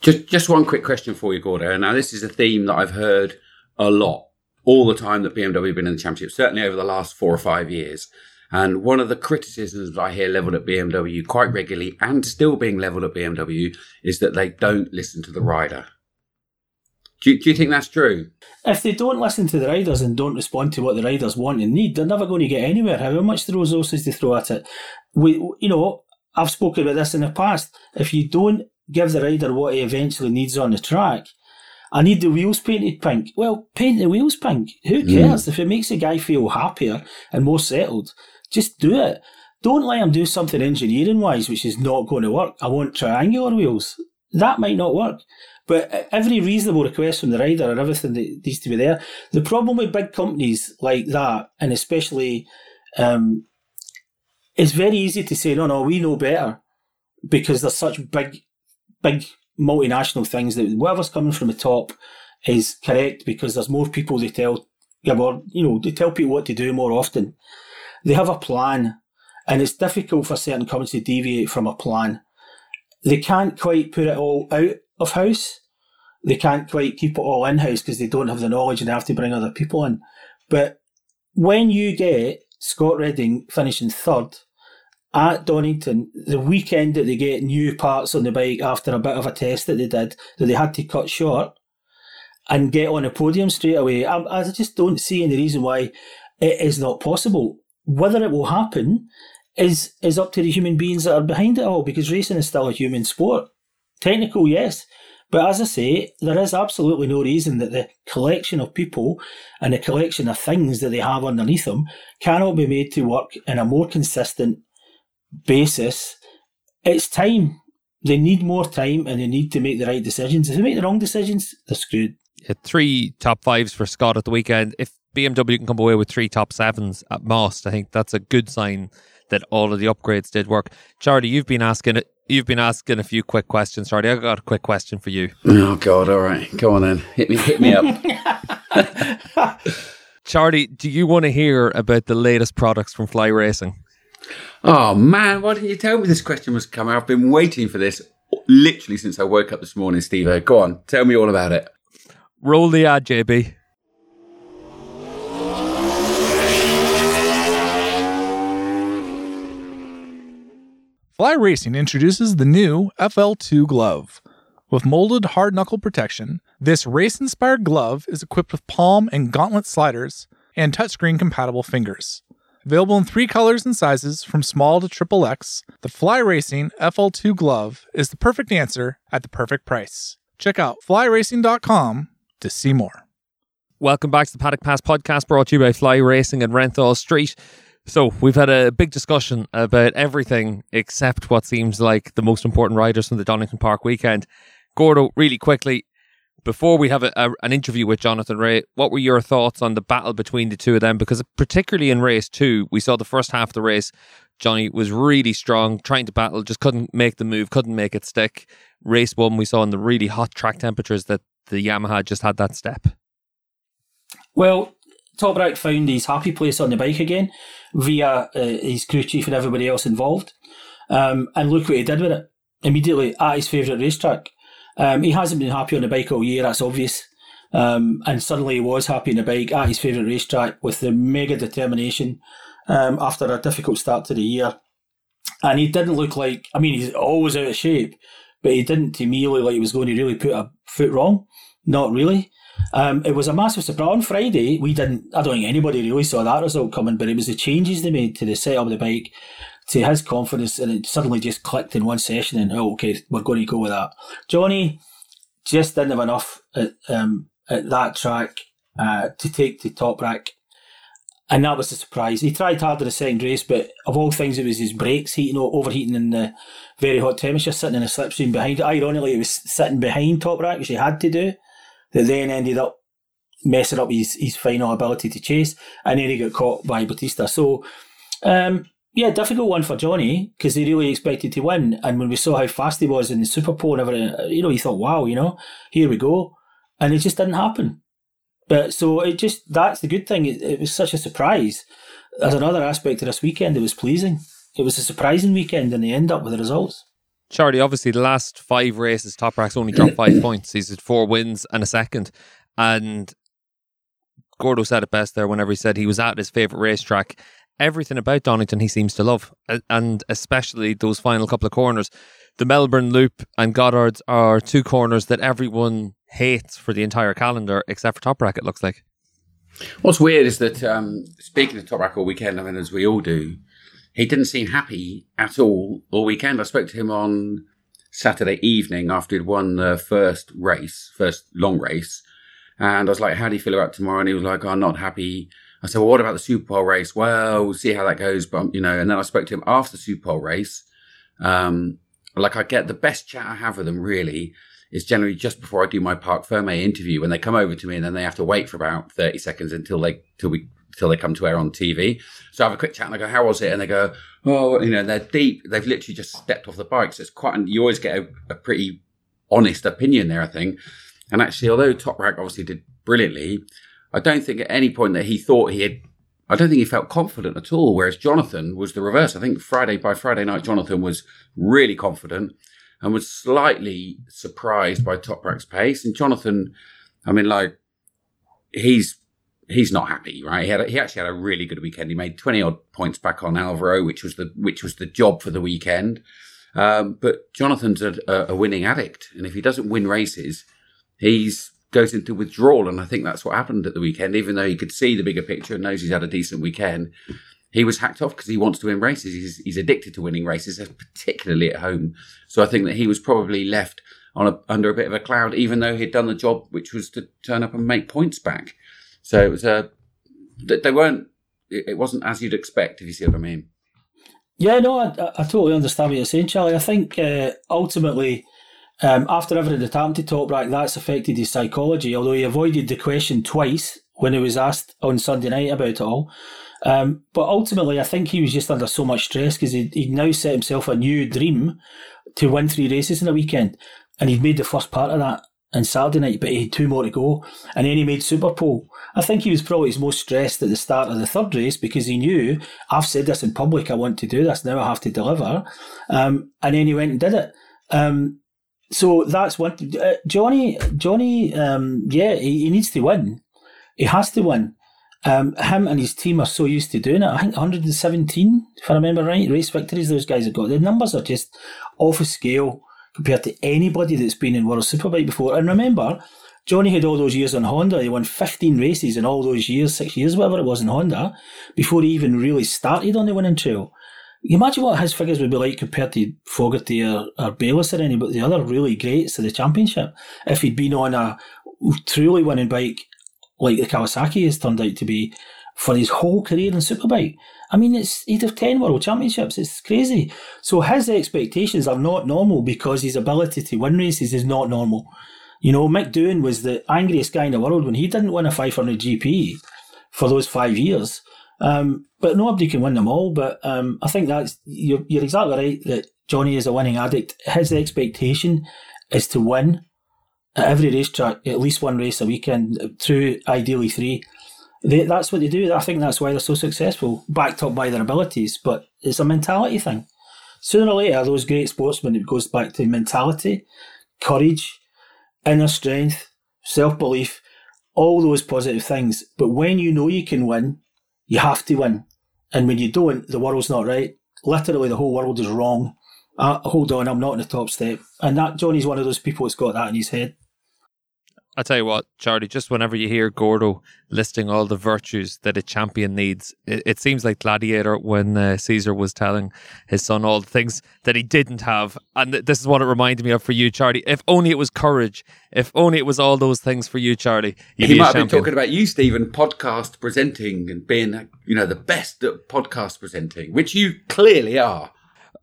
Just just one quick question for you, Gordo. Now, this is a theme that I've heard a lot all the time that BMW have been in the championship, certainly over the last four or five years. And one of the criticisms I hear leveled at BMW quite regularly and still being leveled at BMW is that they don't listen to the rider. Do you, do you think that's true? if they don't listen to the riders and don't respond to what the riders want and need, they're never going to get anywhere. However much the resources they throw at it, we, you know, I've spoken about this in the past. If you don't give the rider what he eventually needs on the track, I need the wheels painted pink. Well, paint the wheels pink. Who cares if it makes a guy feel happier and more settled? Just do it. Don't let him do something engineering wise which is not going to work. I want triangular wheels. That might not work. But every reasonable request from the rider and everything that needs to be there. The problem with big companies like that, and especially, um, it's very easy to say, no, no, we know better because they're such big, big multinational things that whatever's coming from the top is correct because there's more people they tell, you know, they tell people what to do more often. They have a plan and it's difficult for certain companies to deviate from a plan. They can't quite put it all out of house. They can't quite keep it all in house because they don't have the knowledge and they have to bring other people in. But when you get Scott Redding finishing third at Donington, the weekend that they get new parts on the bike after a bit of a test that they did that they had to cut short and get on a podium straight away, I, I just don't see any reason why it is not possible. Whether it will happen is is up to the human beings that are behind it all because racing is still a human sport. Technical, yes. But as I say, there is absolutely no reason that the collection of people and the collection of things that they have underneath them cannot be made to work in a more consistent basis. It's time. They need more time and they need to make the right decisions. If they make the wrong decisions, they're screwed. Yeah, three top fives for Scott at the weekend. If BMW can come away with three top sevens at most, I think that's a good sign that all of the upgrades did work. Charlie, you've been asking you've been asking a few quick questions. Charlie, I got a quick question for you. Oh God! All right, go on then. Hit me, hit me up. Charlie, do you want to hear about the latest products from Fly Racing? Oh man, why didn't you tell me this question was coming? I've been waiting for this literally since I woke up this morning, Steve. Go on, tell me all about it. Roll the ad, JB. Fly Racing introduces the new FL2 glove. With molded hard knuckle protection, this race inspired glove is equipped with palm and gauntlet sliders and touchscreen compatible fingers. Available in three colors and sizes from small to triple X, the Fly Racing FL2 glove is the perfect answer at the perfect price. Check out flyracing.com to see more. Welcome back to the Paddock Pass podcast brought to you by Fly Racing and Renthal Street. So, we've had a big discussion about everything except what seems like the most important riders from the Donington Park weekend. Gordo, really quickly, before we have a, a, an interview with Jonathan Rea, what were your thoughts on the battle between the two of them? Because, particularly in race two, we saw the first half of the race, Johnny was really strong, trying to battle, just couldn't make the move, couldn't make it stick. Race one, we saw in the really hot track temperatures that the Yamaha just had that step. Well, Toprak found his happy place on the bike again via uh, his crew chief and everybody else involved. Um, and look what he did with it immediately at his favourite racetrack. Um, he hasn't been happy on the bike all year, that's obvious. Um, and suddenly he was happy on the bike at his favourite racetrack with the mega determination um, after a difficult start to the year. And he didn't look like, I mean, he's always out of shape, but he didn't to me look like he was going to really put a foot wrong. Not really. Um, it was a massive surprise. On Friday, we didn't, I don't think anybody really saw that result coming, but it was the changes they made to the setup of the bike, to his confidence, and it suddenly just clicked in one session, and oh, okay, we're going to go with that. Johnny just didn't have enough at, um, at that track uh, to take to Toprak. And that was a surprise. He tried hard in the second race, but of all things, it was his brakes heating, overheating in the very hot temperature, sitting in a slipstream behind. Ironically, it was sitting behind Toprak, which he had to do that then ended up messing up his, his final ability to chase, and then he got caught by Bautista. So, um, yeah, difficult one for Johnny because he really expected to win. And when we saw how fast he was in the Super Pole and everything, uh, you know, he thought, wow, you know, here we go. And it just didn't happen. But so it just, that's the good thing. It, it was such a surprise. As another aspect of this weekend, it was pleasing. It was a surprising weekend and they end up with the results. Charlie, obviously, the last five races, Toprak's only dropped five points. He's had four wins and a second. And Gordo said it best there whenever he said he was at his favourite racetrack. Everything about Donington he seems to love, and especially those final couple of corners. The Melbourne Loop and Goddard are two corners that everyone hates for the entire calendar, except for Toprak, it looks like. What's weird is that, um, speaking of Toprak all weekend, I mean, as we all do, he didn't seem happy at all all weekend. I spoke to him on Saturday evening after he'd won the first race, first long race. And I was like, how do you feel about tomorrow? And he was like, oh, I'm not happy. I said, well, what about the Super Pole race? Well, we'll see how that goes. But, you know, and then I spoke to him after the Super Pole race. Um, like I get the best chat I have with them really is generally just before I do my Parc Ferme interview when they come over to me and then they have to wait for about 30 seconds until they, till we till they come to air on TV. So I have a quick chat and I go, how was it? And they go, oh, you know, they're deep. They've literally just stepped off the bike. So it's quite, you always get a, a pretty honest opinion there, I think. And actually, although Toprak obviously did brilliantly, I don't think at any point that he thought he had, I don't think he felt confident at all. Whereas Jonathan was the reverse. I think Friday by Friday night, Jonathan was really confident and was slightly surprised by Toprak's pace. And Jonathan, I mean, like, he's he's not happy, right? He had a, he actually had a really good weekend. He made twenty odd points back on Alvaro, which was the which was the job for the weekend. Um, but Jonathan's a, a, winning addict, and if he doesn't win races, he's goes into withdrawal. And I think that's what happened at the weekend. Even though he could see the bigger picture and knows he's had a decent weekend, he was hacked off because he wants to win races. He's, he's addicted to winning races, particularly at home. So I think that he was probably left on a, under a bit of a cloud, even though he'd done the job, which was to turn up and make points back. So it was a, they weren't, it wasn't as you'd expect, if you see what I mean. Yeah, no, I, I totally understand what you're saying, Charlie. I think uh, ultimately, um, after everything that happened to Toprak, that's affected his psychology, although he avoided the question twice when he was asked on Sunday night about it all. Um, but ultimately, I think he was just under so much stress because he'd, he'd now set himself a new dream to win three races in a weekend. And he'd made the first part of that on Saturday night, but he had two more to go. And then he made Super Pole. I think he was probably his most stressed at the start of the third race because he knew, I've said this in public, I want to do this, now I have to deliver. Um, and then he went and did it. Um, so that's one. Uh, Johnny, Johnny, um, yeah, he, he, needs to win. He has to win. Um, him and his team are so used to doing it. I think 117, if I remember right, race victories those guys have got. The numbers are just off a scale compared to anybody that's been in World Superbike before. And remember, Johnny had all those years on Honda. He won 15 races in all those years, six years, whatever it was in Honda, before he even really started on the winning trail. You imagine what his figures would be like compared to Fogarty or, or Bayliss or any but the other really greats of the championship if he'd been on a truly winning bike like the Kawasaki has turned out to be for his whole career in Superbike. I mean, it's he'd have 10 world championships. It's crazy. So his expectations are not normal because his ability to win races is not normal. You know, Mick Doohan was the angriest guy in the world when he didn't win a 500 GP for those five years. Um, but nobody can win them all. But um, I think that's you're, you're exactly right that Johnny is a winning addict. His expectation is to win at every racetrack, at least one race a weekend, through ideally three. They, that's what they do. I think that's why they're so successful, backed up by their abilities. But it's a mentality thing. Sooner or later, those great sportsmen, it goes back to mentality, courage, inner strength, self belief. all those positive things. But when you know you can win, you have to win. And when you don't, the world's not right. Literally, the whole world is wrong. Uh, hold on, I'm not in the top step. And that Johnny's one of those people that's got that in his head. I tell you what, Charlie, just whenever you hear Gordo listing all the virtues that a champion needs, it, it seems like Gladiator when uh, Caesar was telling his son all the things that he didn't have. And th- this is what it reminded me of for you, Charlie. If only it was courage. If only it was all those things for you, Charlie. He might have been talking about you, Stephen, podcast presenting and being, you know, the best at podcast presenting, which you clearly are.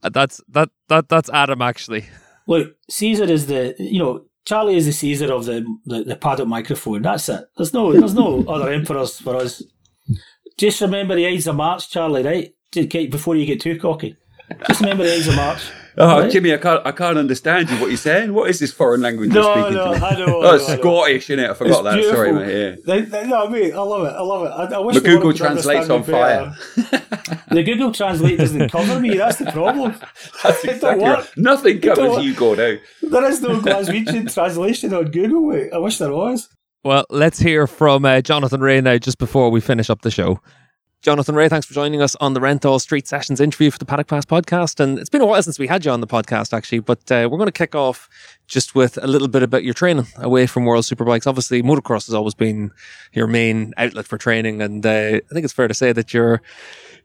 Uh, that's that that that's Adam actually. Look, Caesar is the you know Charlie is the Caesar of the, the, the paddock microphone. That's it. There's no there's no other emperors for us. Just remember the Ides of March, Charlie, right? Before you get too cocky. Just remember the Ides of March. Oh, right? Jimmy, I can't, I can't understand you. What you're saying? What is this foreign language no, you're speaking no, to me? I know. Oh, I it's Scottish, isn't it? I forgot that. Sorry, mate. Yeah. They, they, no, mate, I love it. I love it. I, I wish the Google Translate's on fire. the Google Translate doesn't cover me. That's the problem. That's exactly right. Nothing covers you, Gordo. There is no Glaswegian translation on Google. Mate. I wish there was. Well, let's hear from uh, Jonathan Rea now, just before we finish up the show. Jonathan Rea, thanks for joining us on the Renthal Street Sessions interview for the Paddock Pass podcast. And it's been a while since we had you on the podcast, actually, but uh, we're going to kick off just with a little bit about your training away from World Superbikes. Obviously, motocross has always been your main outlet for training. And uh, I think it's fair to say that you're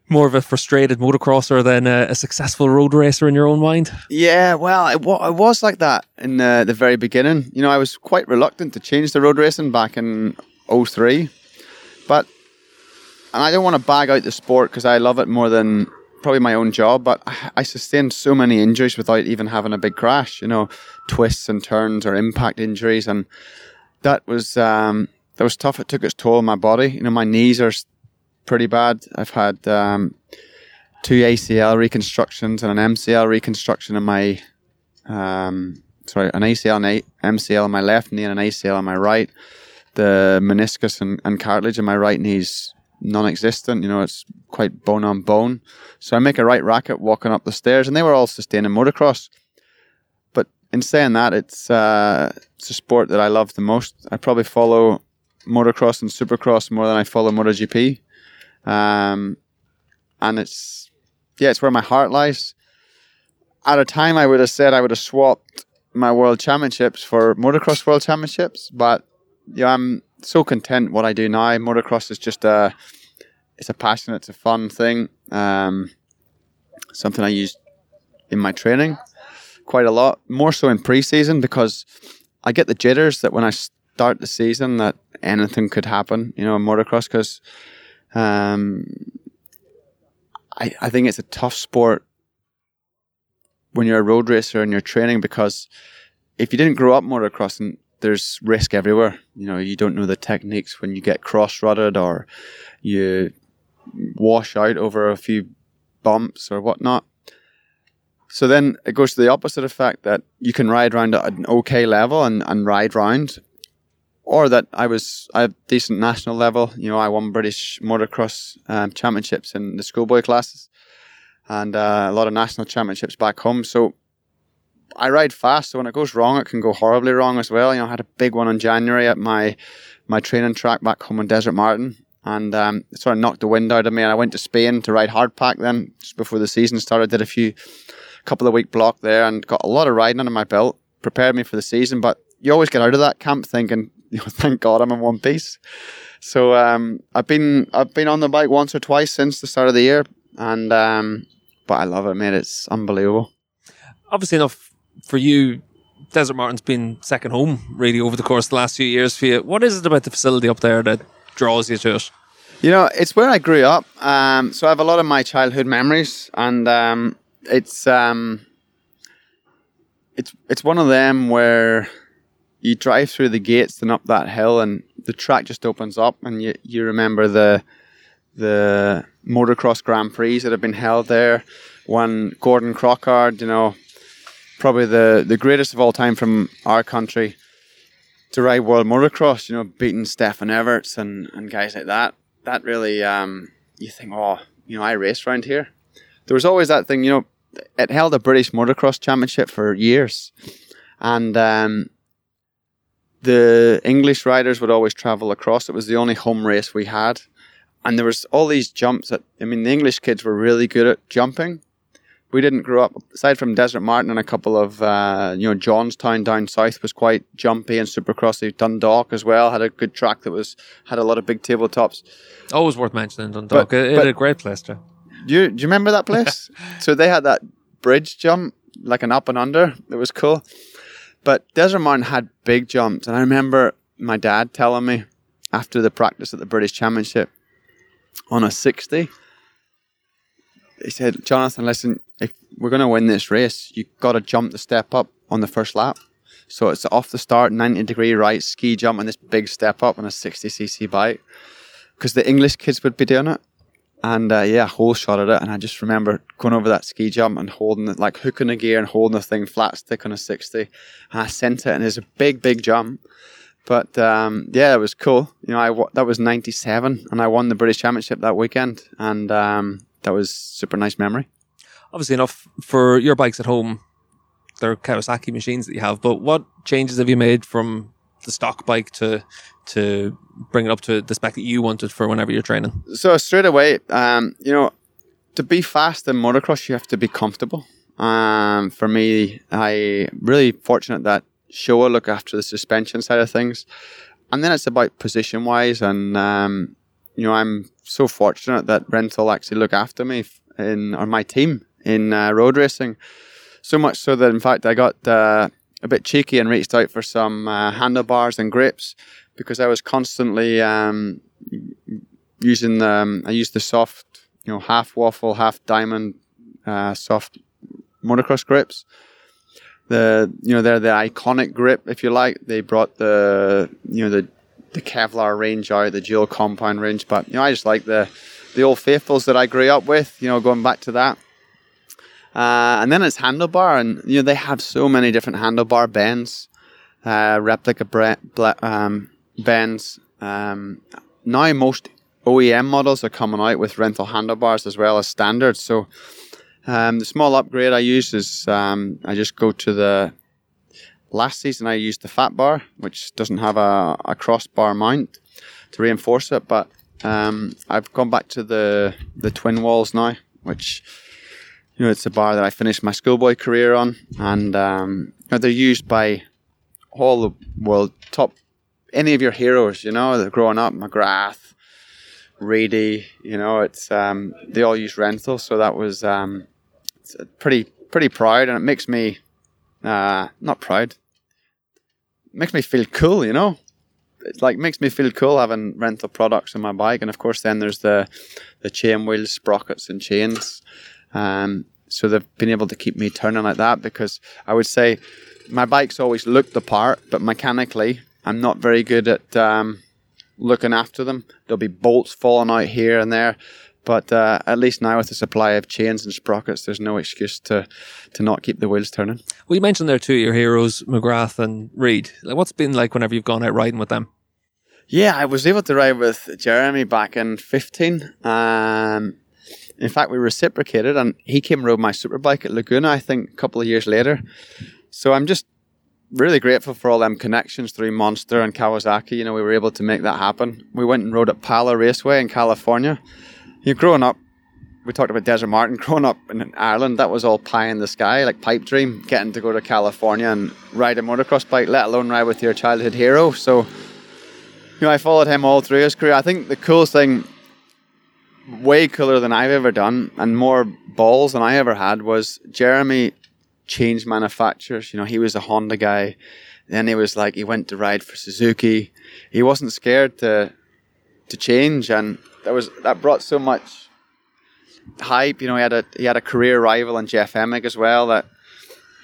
more of a frustrated motocrosser than a, a, successful road racer in your own mind? Yeah, well, it, was like that in the, the very beginning. You know, I was quite reluctant to change the road racing back in 03. But and I don't want to bag out the sport because I love it more than probably my own job, but I sustained so many injuries without even having a big crash, you know, twists and turns or impact injuries. And that was, um, that was tough. It took its toll on my body. You know, my knees are pretty bad. I've had, um, two ACL reconstructions and an MCL reconstruction in my, um, sorry, an ACL and an MCL on my left knee and an ACL on my right. The meniscus and, and cartilage in my right knee's non-existent. You know, it's quite bone on bone. So I make a right racket walking up the stairs, and they were all sustaining motocross. But in saying that, it's uh, it's a sport that I love the most. I probably follow motocross and supercross more than I follow MotoGP, um, and it's yeah, it's where my heart lies. At a time, I would have said I would have swapped my world championships for motocross world championships, but yeah, I'm so content what I do now. Motocross is just a it's a passion. It's a fun thing. Um, something I use in my training quite a lot, more so in pre-season because I get the jitters that when I start the season that anything could happen. You know, in motocross because um, I I think it's a tough sport when you're a road racer and you're training because if you didn't grow up motocrossing, there's risk everywhere. You know, you don't know the techniques when you get cross rutted or you wash out over a few bumps or whatnot. So then it goes to the opposite effect that you can ride around at an okay level and, and ride round. Or that I was I have decent national level. You know, I won British motocross um, championships in the schoolboy classes, and uh, a lot of national championships back home. So I ride fast, so when it goes wrong, it can go horribly wrong as well. You know, I had a big one in January at my my training track back home in Desert Martin, and um, it sort of knocked the wind out of me. And I went to Spain to ride hardpack then, just before the season started. Did a few, couple of week block there, and got a lot of riding under my belt. Prepared me for the season, but you always get out of that camp thinking, you know, thank God I'm in one piece. So um, I've been I've been on the bike once or twice since the start of the year, and um, but I love it, mate. It's unbelievable. Obviously enough for you, Desert Martin's been second home really over the course of the last few years for you. What is it about the facility up there that draws you to it? You know, it's where I grew up. Um, so I have a lot of my childhood memories, and um, it's um, it's it's one of them where you drive through the gates and up that hill, and the track just opens up, and you you remember the the motocross Grand Prix that have been held there. One Gordon Crockard, you know, probably the, the greatest of all time from our country to ride world motocross, you know, beating Stefan Everts and, and guys like that. That really, um, you think, oh, you know, I raced around here. There was always that thing, you know, it held a British motocross championship for years. And um, the English riders would always travel across. It was the only home race we had, and there was all these jumps that I mean, the English kids were really good at jumping. We didn't grow up aside from Desert Martin and a couple of uh, you know Johnstown down south was quite jumpy and supercrossy. Dundalk as well had a good track that was had a lot of big tabletops. Always worth mentioning Dundalk. But- it, but- a great place to. Do you, do you remember that place? so they had that bridge jump, like an up and under. It was cool. But Desert Martin had big jumps. And I remember my dad telling me after the practice at the British Championship on a 60, he said, Jonathan, listen, if we're going to win this race, you've got to jump the step up on the first lap. So it's off the start, 90 degree right, ski jump, and this big step up on a 60cc bike. Because the English kids would be doing it and uh, yeah, whole shot at it. And I just remember going over that ski jump and holding it, like hooking a gear and holding the thing flat stick on a 60. And I sent it, and it's a big, big jump. But um, yeah, it was cool. You know, I that was '97, and I won the British Championship that weekend, and um, that was super nice memory. Obviously, enough for your bikes at home. They're Kawasaki machines that you have, but what changes have you made from the stock bike to to bring it up to the spec that you wanted for whenever you're training? So straight away, um, you know, to be fast in motocross, you have to be comfortable. Um, for me, I really fortunate that Showa look after the suspension side of things, and then it's about position wise, and um, you know, I'm so fortunate that Renthal actually look after me in or my team in uh, road racing. So much so that in fact I got uh, a bit cheeky and reached out for some uh, handlebars and grips because I was constantly um, using the, um, I used the soft, you know, half waffle, half diamond, uh, soft motocross grips. The you know they're the iconic grip if you like. They brought the you know the the Kevlar range out, the dual compound range, but you know I just like the the old faithfuls that I grew up with. You know, going back to that. Uh, and then it's handlebar, and you know they have so many different handlebar bends, uh, replica bre- ble- um, bends. Um, now most OEM models are coming out with Renthal handlebars as well as standard. So um, the small upgrade I use is um, I just go to the last season I used the fat bar, which doesn't have a, a crossbar mount to reinforce it, but um, I've gone back to the the twin walls now, which you know it's a bar that I finished my schoolboy career on, and um, they're used by all the world top any of your heroes. You know, growing up, McGrath, Reedy. You know, it's um, they all use Renthal, so that was um, pretty pretty proud, and it makes me uh, not proud. Makes me feel cool, you know. It like makes me feel cool having Renthal products on my bike, and of course, then there's the the chain wheels, sprockets, and chains. Um, so they've been able to keep me turning like that because I would say my bikes always look the part, but mechanically I'm not very good at um, looking after them. There'll be bolts falling out here and there, but uh, at least now with the supply of chains and sprockets, there's no excuse to to not keep the wheels turning. Well, you mentioned there two of your heroes, McGrath and Reed. Like, what's been like whenever you've gone out riding with them? Yeah, I was able to ride with Jeremy back in 15. Um, in fact, we reciprocated, and he came and rode my superbike at Laguna, I think, a couple of years later. So I'm just really grateful for all them connections through Monster and Kawasaki. You know, we were able to make that happen. We went and rode at Pala Raceway in California. You growing up, we talked about Desert Martin. Growing up in Ireland, that was all pie in the sky, like pipe dream, getting to go to California and ride a motocross bike, let alone ride with your childhood hero. So, you know, I followed him all through his career. I think the coolest thing, way cooler than I've ever done, and more balls than I ever had, was Jeremy changed manufacturers. You know, he was a Honda guy. Then he was like, he went to ride for Suzuki. He wasn't scared to to change, and that was that brought so much hype. You know, he had a he had a career rival in Jeff Emig as well that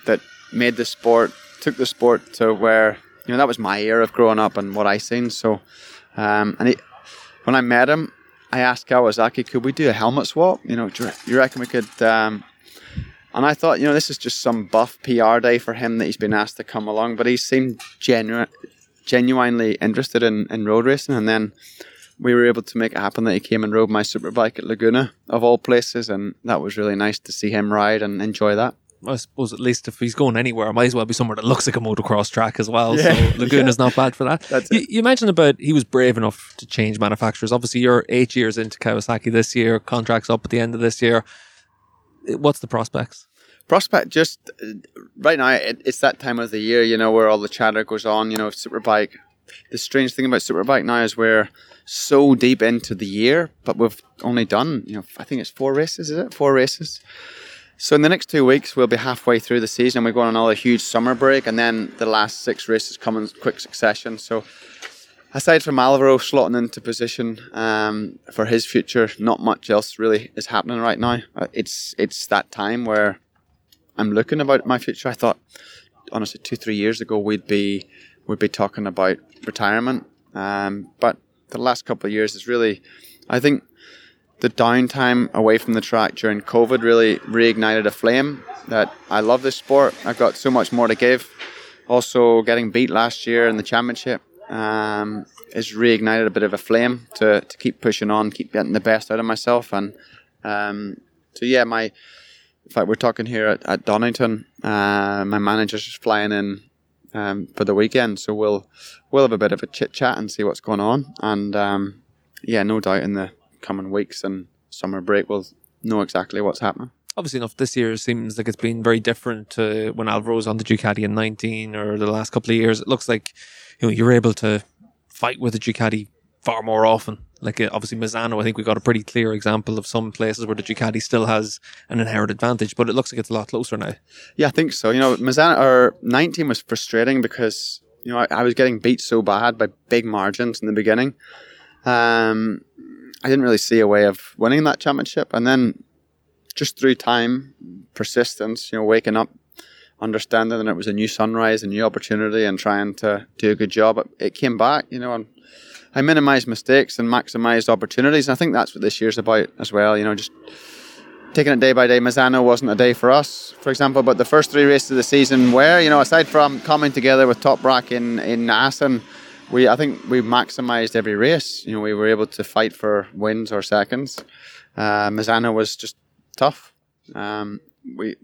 that made the sport took the sport to where you know that was my era of growing up and what I seen. So, um, and he, when I met him, I asked Kawasaki, could we do a helmet swap? You know, do you, reckon we could? Um, and I thought, you know, this is just some buff PR day for him that he's been asked to come along, but he seemed genuine, genuinely interested in, in road racing. And then we were able to make it happen that he came and rode my superbike at Laguna, of all places. And that was really nice to see him ride and enjoy that. I suppose at least if he's going anywhere, it might as well be somewhere that looks like a motocross track as well. Yeah. So Laguna's not bad for that. That's you, you mentioned about he was brave enough to change manufacturers. Obviously, you're eight years into Kawasaki this year. Contracts up at the end of this year. What's the prospects? Prospect just uh, right now, it, it's that time of the year, you know, where all the chatter goes on. You know, Superbike. The strange thing about Superbike now is we're so deep into the year, but we've only done, you know, I think it's four races, is it? Four races. So in the next two weeks, we'll be halfway through the season. We're going on another huge summer break, and then the last six races come in quick succession. So aside from Alvaro slotting into position um, for his future, not much else really is happening right now. Uh, It's it's that time where I'm looking about my future. I thought, honestly, two three years ago we'd be we'd be talking about retirement, um, but the last couple of years is really, I think, the downtime away from the track during COVID really reignited a flame that I love this sport. I've got so much more to give. Also, getting beat last year in the championship um, has reignited a bit of a flame to, to keep pushing on, keep getting the best out of myself. And um, so, yeah, my in fact, we're talking here at, at Donington. Uh, my manager's flying in um, for the weekend, so we'll we'll have a bit of a chit chat and see what's going on. And um, yeah, no doubt in the coming weeks and summer break, we'll know exactly what's happening. Obviously enough, this year seems like it's been very different to when Alvaro was on the Ducati in 19 or the last couple of years. It looks like you know you're able to fight with the Ducati far more often. Like uh, obviously Misano, I think we got a pretty clear example of some places where the Ducati still has an inherent advantage, but it looks like it's a lot closer now. Yeah, I think so. You know, Misano or 19 was frustrating because you know I, I was getting beat so bad by big margins in the beginning. Um, I didn't really see a way of winning that championship, and then just through time, persistence, you know, waking up, understanding that it was a new sunrise, a new opportunity, and trying to do a good job, it, it came back. You know, and I minimised mistakes and maximised opportunities. And I think that's what this year's about as well. You know, just taking it day by day. Misano wasn't a day for us, for example, but the first three races of the season were, you know, aside from coming together with Toprak in, in Assen, we I think we maximised every race. You know, we were able to fight for wins or seconds. Uh, Misano was just tough. Um, we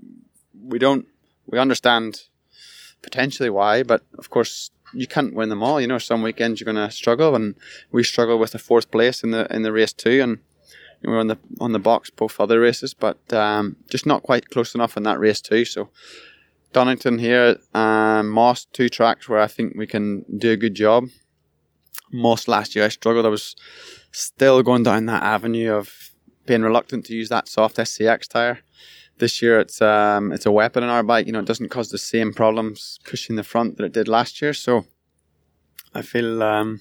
we don't we understand potentially why, but of course you can't win them all. You know, some weekends you're going to struggle, and we struggled with the fourth place in the in the race too, and we were on the on the box both other races, but um, just not quite close enough in that race too. So Donington here, um, Most, two tracks where I think we can do a good job. Most last year I struggled. I was still going down that avenue of being reluctant to use that soft SCX tire. This year it's um, it's a weapon in our bike. You know, it doesn't cause the same problems pushing the front that it did last year. So I feel um,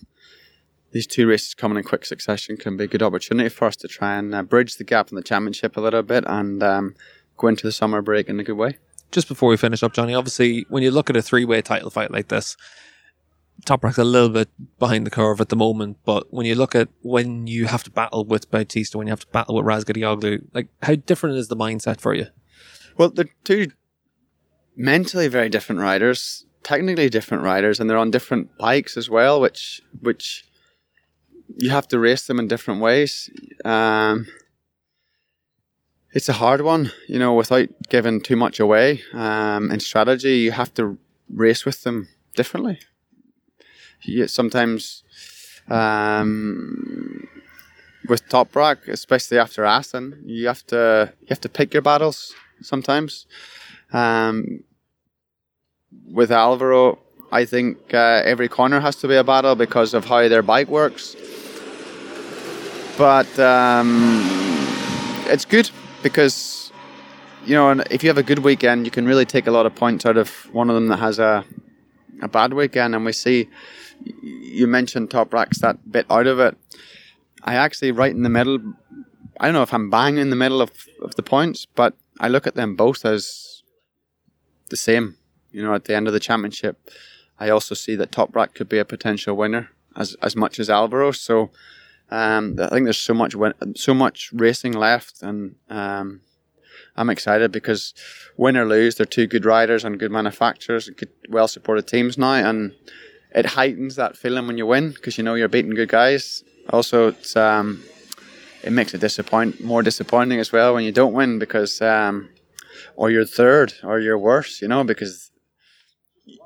these two races coming in quick succession can be a good opportunity for us to try and uh, bridge the gap in the championship a little bit and um, go into the summer break in a good way. Just before we finish up, Johnny, obviously when you look at a three-way title fight like this, Toprak's a little bit behind the curve at the moment, but when you look at when you have to battle with Bautista, when you have to battle with Razgatlioglu, like how different is the mindset for you? Well, they're two mentally very different riders, technically different riders, and they're on different bikes as well, which which you have to race them in different ways. Um, it's a hard one, you know, without giving too much away. Um, in strategy, you have to race with them differently. You, sometimes, um, with Toprak, especially after Assen, you have to you have to pick your battles sometimes. Um, with Alvaro, I think uh, every corner has to be a battle because of how their bike works. But um, it's good because you know, if you have a good weekend, you can really take a lot of points out of one of them that has a a bad weekend. And we see you mentioned Toprak's that bit out of it. I actually right in the middle. I don't know if I'm bang in the middle of, of the points, but I look at them both as the same. You know, at the end of the championship, I also see that Toprak could be a potential winner as as much as Alvaro. So um, I think there's so much win- so much racing left, and um, I'm excited because win or lose, they're two good riders and good manufacturers, good, well supported teams now, and it heightens that feeling when you win because you know you're beating good guys. Also, it's um, it makes it disappoint more disappointing as well when you don't win because um, or you're third, or you're worse. You know, because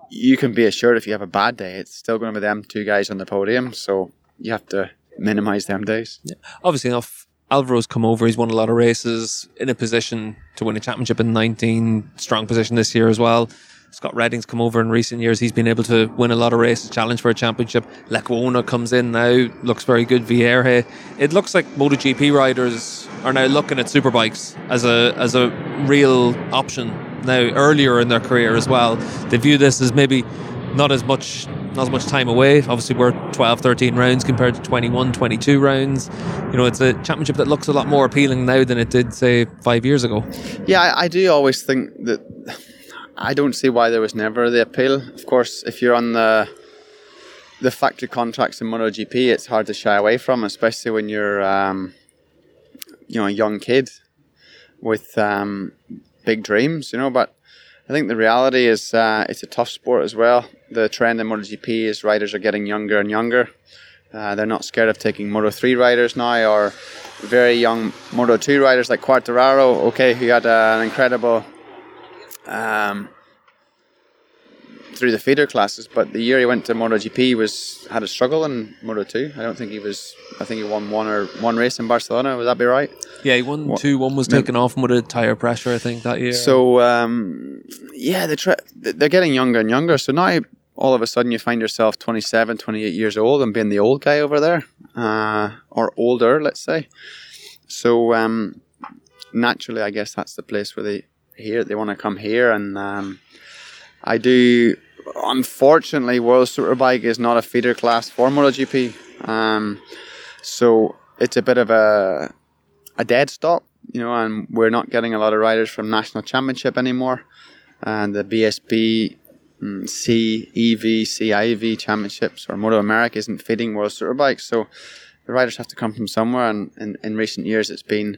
you can be assured if you have a bad day, it's still going to be them two guys on the podium. So you have to minimize them days. Yeah. Obviously enough. Alvaro's come over. He's won a lot of races in a position to win a championship in 19. Strong position this year as well. Scott Redding's come over in recent years. He's been able to win a lot of races, challenge for a championship. Lecuona comes in now, looks very good. Vierge. It looks like MotoGP riders are now looking at superbikes as a as a real option now earlier in their career as well. They view this as maybe not as much not as much time away. Obviously, we're 12, 13 rounds compared to 21, 22 rounds. You know, it's a championship that looks a lot more appealing now than it did, say, five years ago. Yeah, I, I do always think that. I don't see why there was never the appeal. Of course, if you're on the the factory contracts in MotoGP, it's hard to shy away from, especially when you're, um, you know, a young kid with um, big dreams. You know, but I think the reality is uh, it's a tough sport as well. The trend in MotoGP is riders are getting younger and younger. Uh, they're not scared of taking Moto 3 riders now or very young Moto 2 riders like Quartararo, okay, who had uh, an incredible um, through the feeder classes, but the year he went to MotoGP was had a struggle in Moto 2. I don't think he was. I think he won one or one race in Barcelona. Would that be right? Yeah, he won what, two. One was taken off with a tire pressure, I think, that year. So um, yeah, they tra- they're getting younger and younger. So now all of a sudden you find yourself 27, 28 years old and being the old guy over there, uh, or older, let's say. So um, naturally, I guess that's the place where they here they want to come here, and um, I do. Unfortunately, World Superbike is not a feeder class for MotoGP, um, so it's a bit of a a dead stop, you know, and we're not getting a lot of riders from national championship anymore, and the BSB Mm, C, EV, CIV championships or Moto America isn't feeding World Superbikes. So the riders have to come from somewhere. And in, in recent years, it's been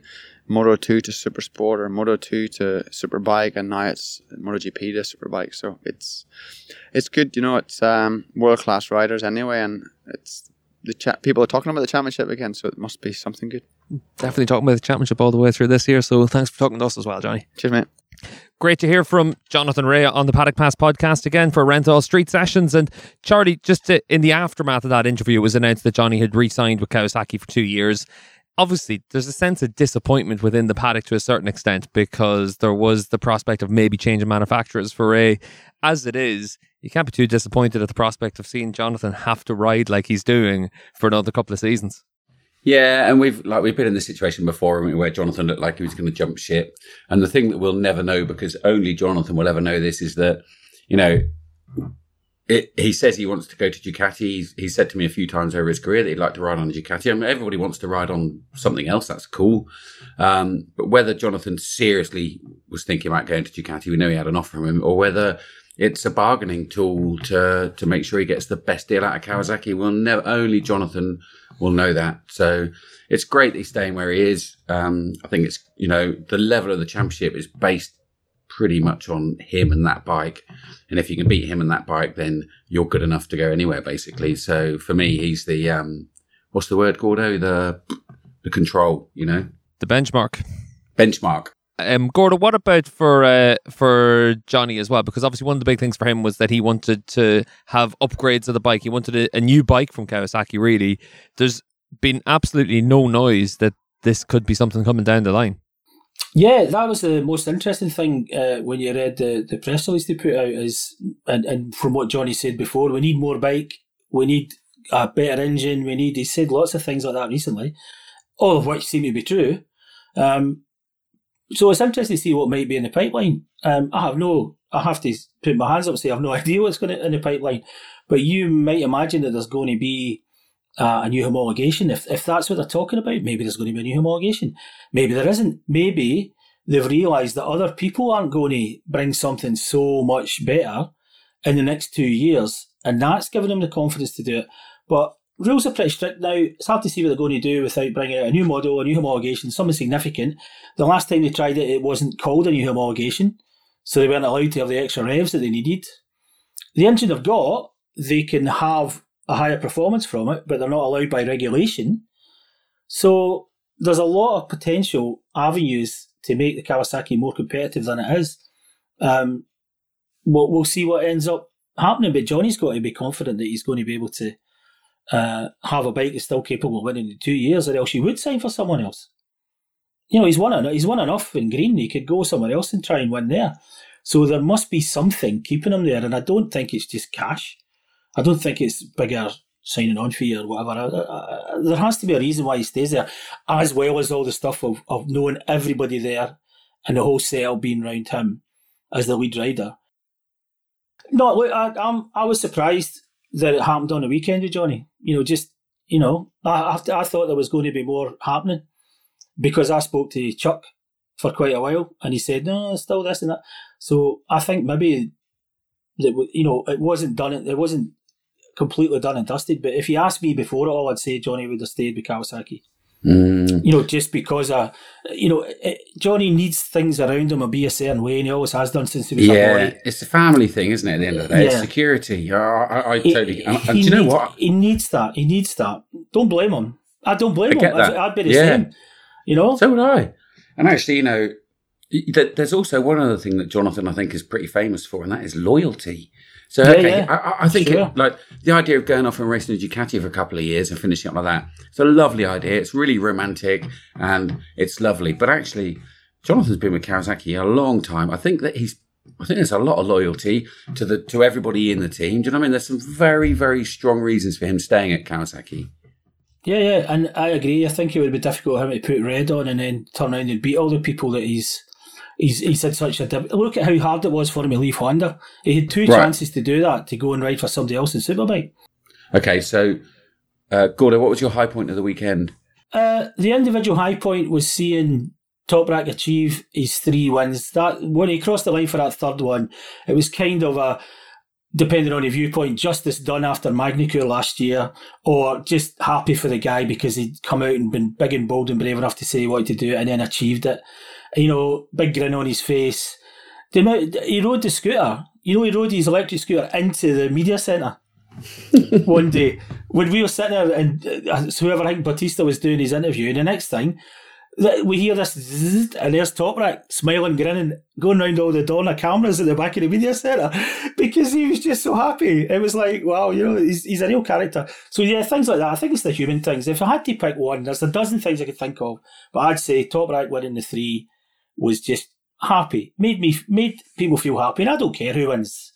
Moto 2 to Super Sport or Moto 2 to Superbike, and now it's MotoGP to Superbike. So it's it's good, you know. It's um, world class riders anyway, and it's the cha- people are talking about the championship again. So it must be something good. Definitely talking about the championship all the way through this year. So thanks for talking to us as well, Johnny. Cheers, mate. Great to hear from Jonathan Rea on the Paddock Pass podcast again for Renthal Street Sessions. And Charlie, just to, in the aftermath of that interview, it was announced that Johnny had re signed with Kawasaki for two years. Obviously, there's a sense of disappointment within the paddock to a certain extent because there was the prospect of maybe changing manufacturers for Rea. As it is, you can't be too disappointed at the prospect of seeing Jonathan have to ride like he's doing for another couple of seasons. Yeah, and we've like we've been in this situation before where Jonathan looked like he was going to jump ship. And the thing that we'll never know because only Jonathan will ever know this is that you know it, he says he wants to go to Ducati. He's, said to me a few times over his career that he'd like to ride on a Ducati. I mean, everybody wants to ride on something else. That's cool. Um, but whether Jonathan seriously was thinking about going to Ducati, we know he had an offer from him, or whether it's a bargaining tool to to make sure he gets the best deal out of Kawasaki. Well, never only Jonathan will know that. So it's great that he's staying where he is. Um, I think it's, you know, the level of the championship is based pretty much on him and that bike. And if you can beat him and that bike, then you're good enough to go anywhere, basically. So for me, he's the, um, what's the word, Gordo? The, the control, you know? The benchmark. Benchmark. Um, Gordo, what about for uh, for Johnny as well? Because obviously one of the big things for him was that he wanted to have upgrades of the bike. He wanted a, a new bike from Kawasaki. Really, there's been absolutely no noise that this could be something coming down the line. Yeah, that was the most interesting thing uh, when you read the, the press release they put out. Is and, and from what Johnny said before, we need more bike, we need a better engine, we need. He said lots of things like that recently, all of which seem to be true. Um, so it's interesting to see what might be in the pipeline. Um, I have no, I have to put my hands up and say I have no idea what's going to in the pipeline. But you might imagine that there's going to be uh, a new homologation. If if that's what they're talking about, maybe there's going to be a new homologation. Maybe there isn't. Maybe they've realised that other people aren't going to bring something so much better in the next two years, and that's given them the confidence to do it. But rules are pretty strict now. It's hard to see what they're going to do without bringing out a new model, a new homologation, something significant. The last time they tried it, it wasn't called a new homologation, so they weren't allowed to have the extra revs that they needed. The engine they've got, they can have a higher performance from it, but they're not allowed by regulation. So there's a lot of potential avenues to make the Kawasaki more competitive than it is. Um, we'll, we'll see what ends up happening, but Johnny's got to be confident that he's going to be able to uh, have a bike that's still capable of winning in two years, or else he would sign for someone else. You know, he's won he's won enough in Green. He could go somewhere else and try and win there. So there must be something keeping him there, and I don't think it's just cash. I don't think it's bigger signing on fee or whatever. Uh, uh, there has to be a reason why he stays there, as well as all the stuff of, of knowing everybody there and the whole setup being around him as the lead rider. No, look, I, I'm, I was surprised that it happened on the weekend with Johnny. You know, just, you know, I, I thought there was going to be more happening because I spoke to Chuck for quite a while and he said, no, still this and that. So I think maybe that, you know, it wasn't done, it wasn't completely done and dusted. But if you asked me before it all, I'd say Johnny would have stayed with Kawasaki. Mm. You know, just because, uh, you know, it, Johnny needs things around him to be a certain way, and he always has done since he was yeah, a boy. it's a family thing, isn't it? At the end of the day, it's Yeah. security. I, I, I He- totally. And, he and do you know needs- what? He needs that. He needs that. Don't blame him. I don't blame I him. that. I'd be the Yeah. same. You know? So would I. And actually, you know, there's also one other thing that Jonathan I think is pretty famous for, and that is loyalty. So Yeah, okay, yeah. I- I, think Sure. it, like the idea of going off and racing a Ducati for a couple of years and finishing up like that. It's a lovely idea. It's really romantic and it's lovely. But actually, Jonathan's been with Kawasaki a long time. I think that he's. I think there's a lot of loyalty to the to everybody in the team. Do you know what I mean? There's some very very strong reasons for him staying at Kawasaki. Yeah, yeah, and I agree. I think it would be difficult for him to put red on and then turn around and beat all the people that he's he's he's had such a look at how hard it was for him to leave Honda. He had two Right. chances to do that to go and ride for somebody else in Superbike. Okay, so uh, Gordo, what was your high point of the weekend? Uh, the individual high point was seeing Toprak achieve his three wins. That when he crossed the line for that third one, it was kind of a depending on your viewpoint, justice done after Magny-Cours last year, or just happy for the guy because he'd come out and been big and bold and brave enough to say he wanted to do it and then achieved it. You know, big grin on his face. The amount, he rode the scooter. You know, he rode his electric scooter into the media centre one day when we were sitting there and uh, whoever I think Bautista was doing his interview, and the next thing th- we hear this zzz, and there's Toprak smiling, grinning, going round all the Dorna cameras at the back of the media centre because he was just so happy. It was like, wow, you know, he's, he's a real character. So yeah, things like that. I think it's the human things. If I had to pick one, there's a dozen things I could think of, but I'd say Toprak winning the three was just happy, made me made people feel happy, and I don't care who wins.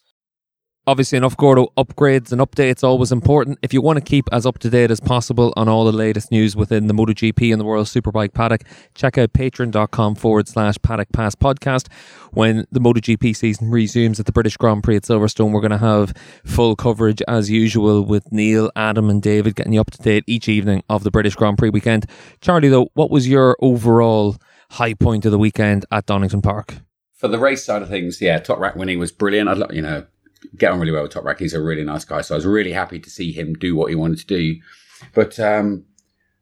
Obviously, enough Gordo upgrades and updates always important. If you want to keep as up to date as possible on all the latest news within the MotoGP and the World Superbike paddock, check out patreon.com forward slash paddock pass podcast. When the MotoGP season resumes at the British Grand Prix at Silverstone, we're going to have full coverage as usual with Neil, Adam, and David getting you up to date each evening of the British Grand Prix weekend. Charlie, though, what was your overall high point of the weekend at Donington Park? For the race side of things, yeah, Toprak winning was brilliant. I'd, lo- you know, get on really well with Toprak. He's a really nice guy, so I was really happy to see him do what he wanted to do. But um,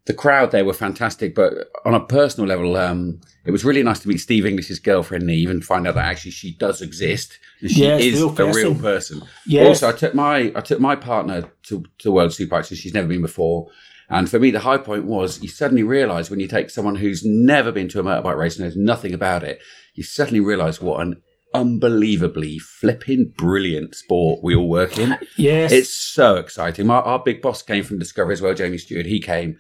the crowd there were fantastic. But on a personal level, um, it was really nice to meet Steve English's girlfriend Neve and find out that actually she does exist. And she Yes, is real a real person. person. Yes. Also, I took my I took my partner to to World Superbike, so she's never been before. And for me, the high point was you suddenly realise when you take someone who's never been to a motorbike race and knows nothing about it, you suddenly realise what an unbelievably flipping brilliant sport we all work in. Yes, It's so exciting. Our, our big boss came from Discovery as well, Jamie Stewart. He came,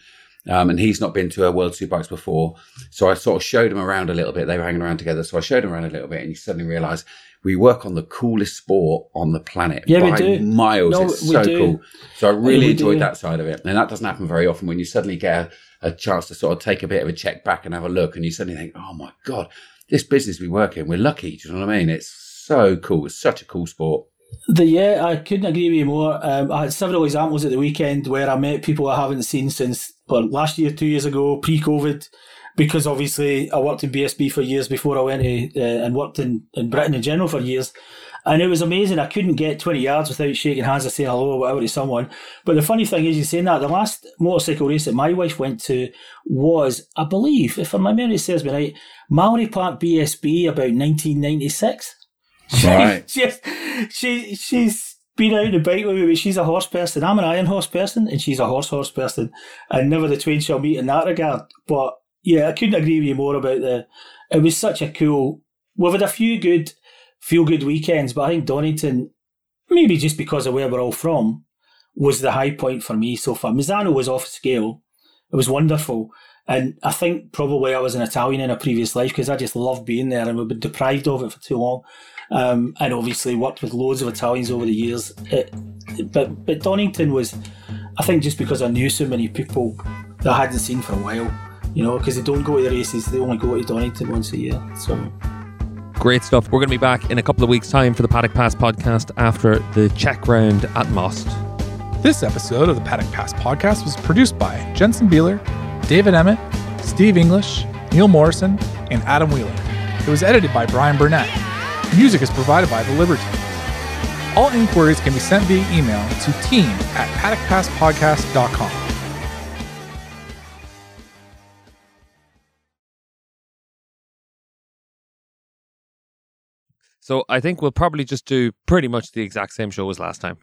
um, and he's not been to a World Superbikes before. So I sort of showed him around a little bit. They were hanging around together. So I showed him around a little bit, and you suddenly realise we work on the coolest sport on the planet Yeah, we do. miles. No, it's so do. cool. So I really we enjoyed do. that side of it. And that doesn't happen very often when you suddenly get a, a chance to sort of take a bit of a check back and have a look, and you suddenly think, oh my God, this business we work in, we're lucky. Do you know what I mean? It's so cool. It's such a cool sport. The yeah, I couldn't agree with you more. Um, I had several examples at the weekend where I met people I haven't seen since well, last year, two years ago, pre-COVID, because obviously I worked in BSB for years before I went to, uh, and worked in, in Britain in general for years. And it was amazing. I couldn't get 20 yards without shaking hands or saying hello or whatever to someone. But the funny thing is, you're saying that, the last motorcycle race that my wife went to was, I believe, if my memory serves me right, Mallory Park BSB about 1996. Right. she's, she, she's been out on the bike with me, but she's a horse person. I'm an iron horse person, and she's a horse horse person. And never the twain shall meet in that regard. But Yeah, I couldn't agree with you more about the. It was such a cool. We've had a few good, feel good weekends, but I think Donington, maybe just because of where we're all from, was the high point for me so far. Misano was off scale. It was wonderful. And I think probably I was an Italian in a previous life because I just loved being there and we've been deprived of it for too long. Um, and obviously worked with loads of Italians over the years. It, but but Donington was, I think, just because I knew so many people that I hadn't seen for a while, you know, because they don't go to the races, they only go to Donington once a year. So Great stuff. We're going to be back in a couple of weeks' time for the Paddock Pass podcast after the Czech round at Most. This episode of the Paddock Pass podcast was produced by Jensen Beeler, David Emmett, Steve English, Neil Morrison, and Adam Wheeler. It was edited by Brian Burnett. Music is provided by The Liberty. All inquiries can be sent via email to team at paddockpasspodcast.com. So I think we'll probably just do pretty much the exact same show as last time.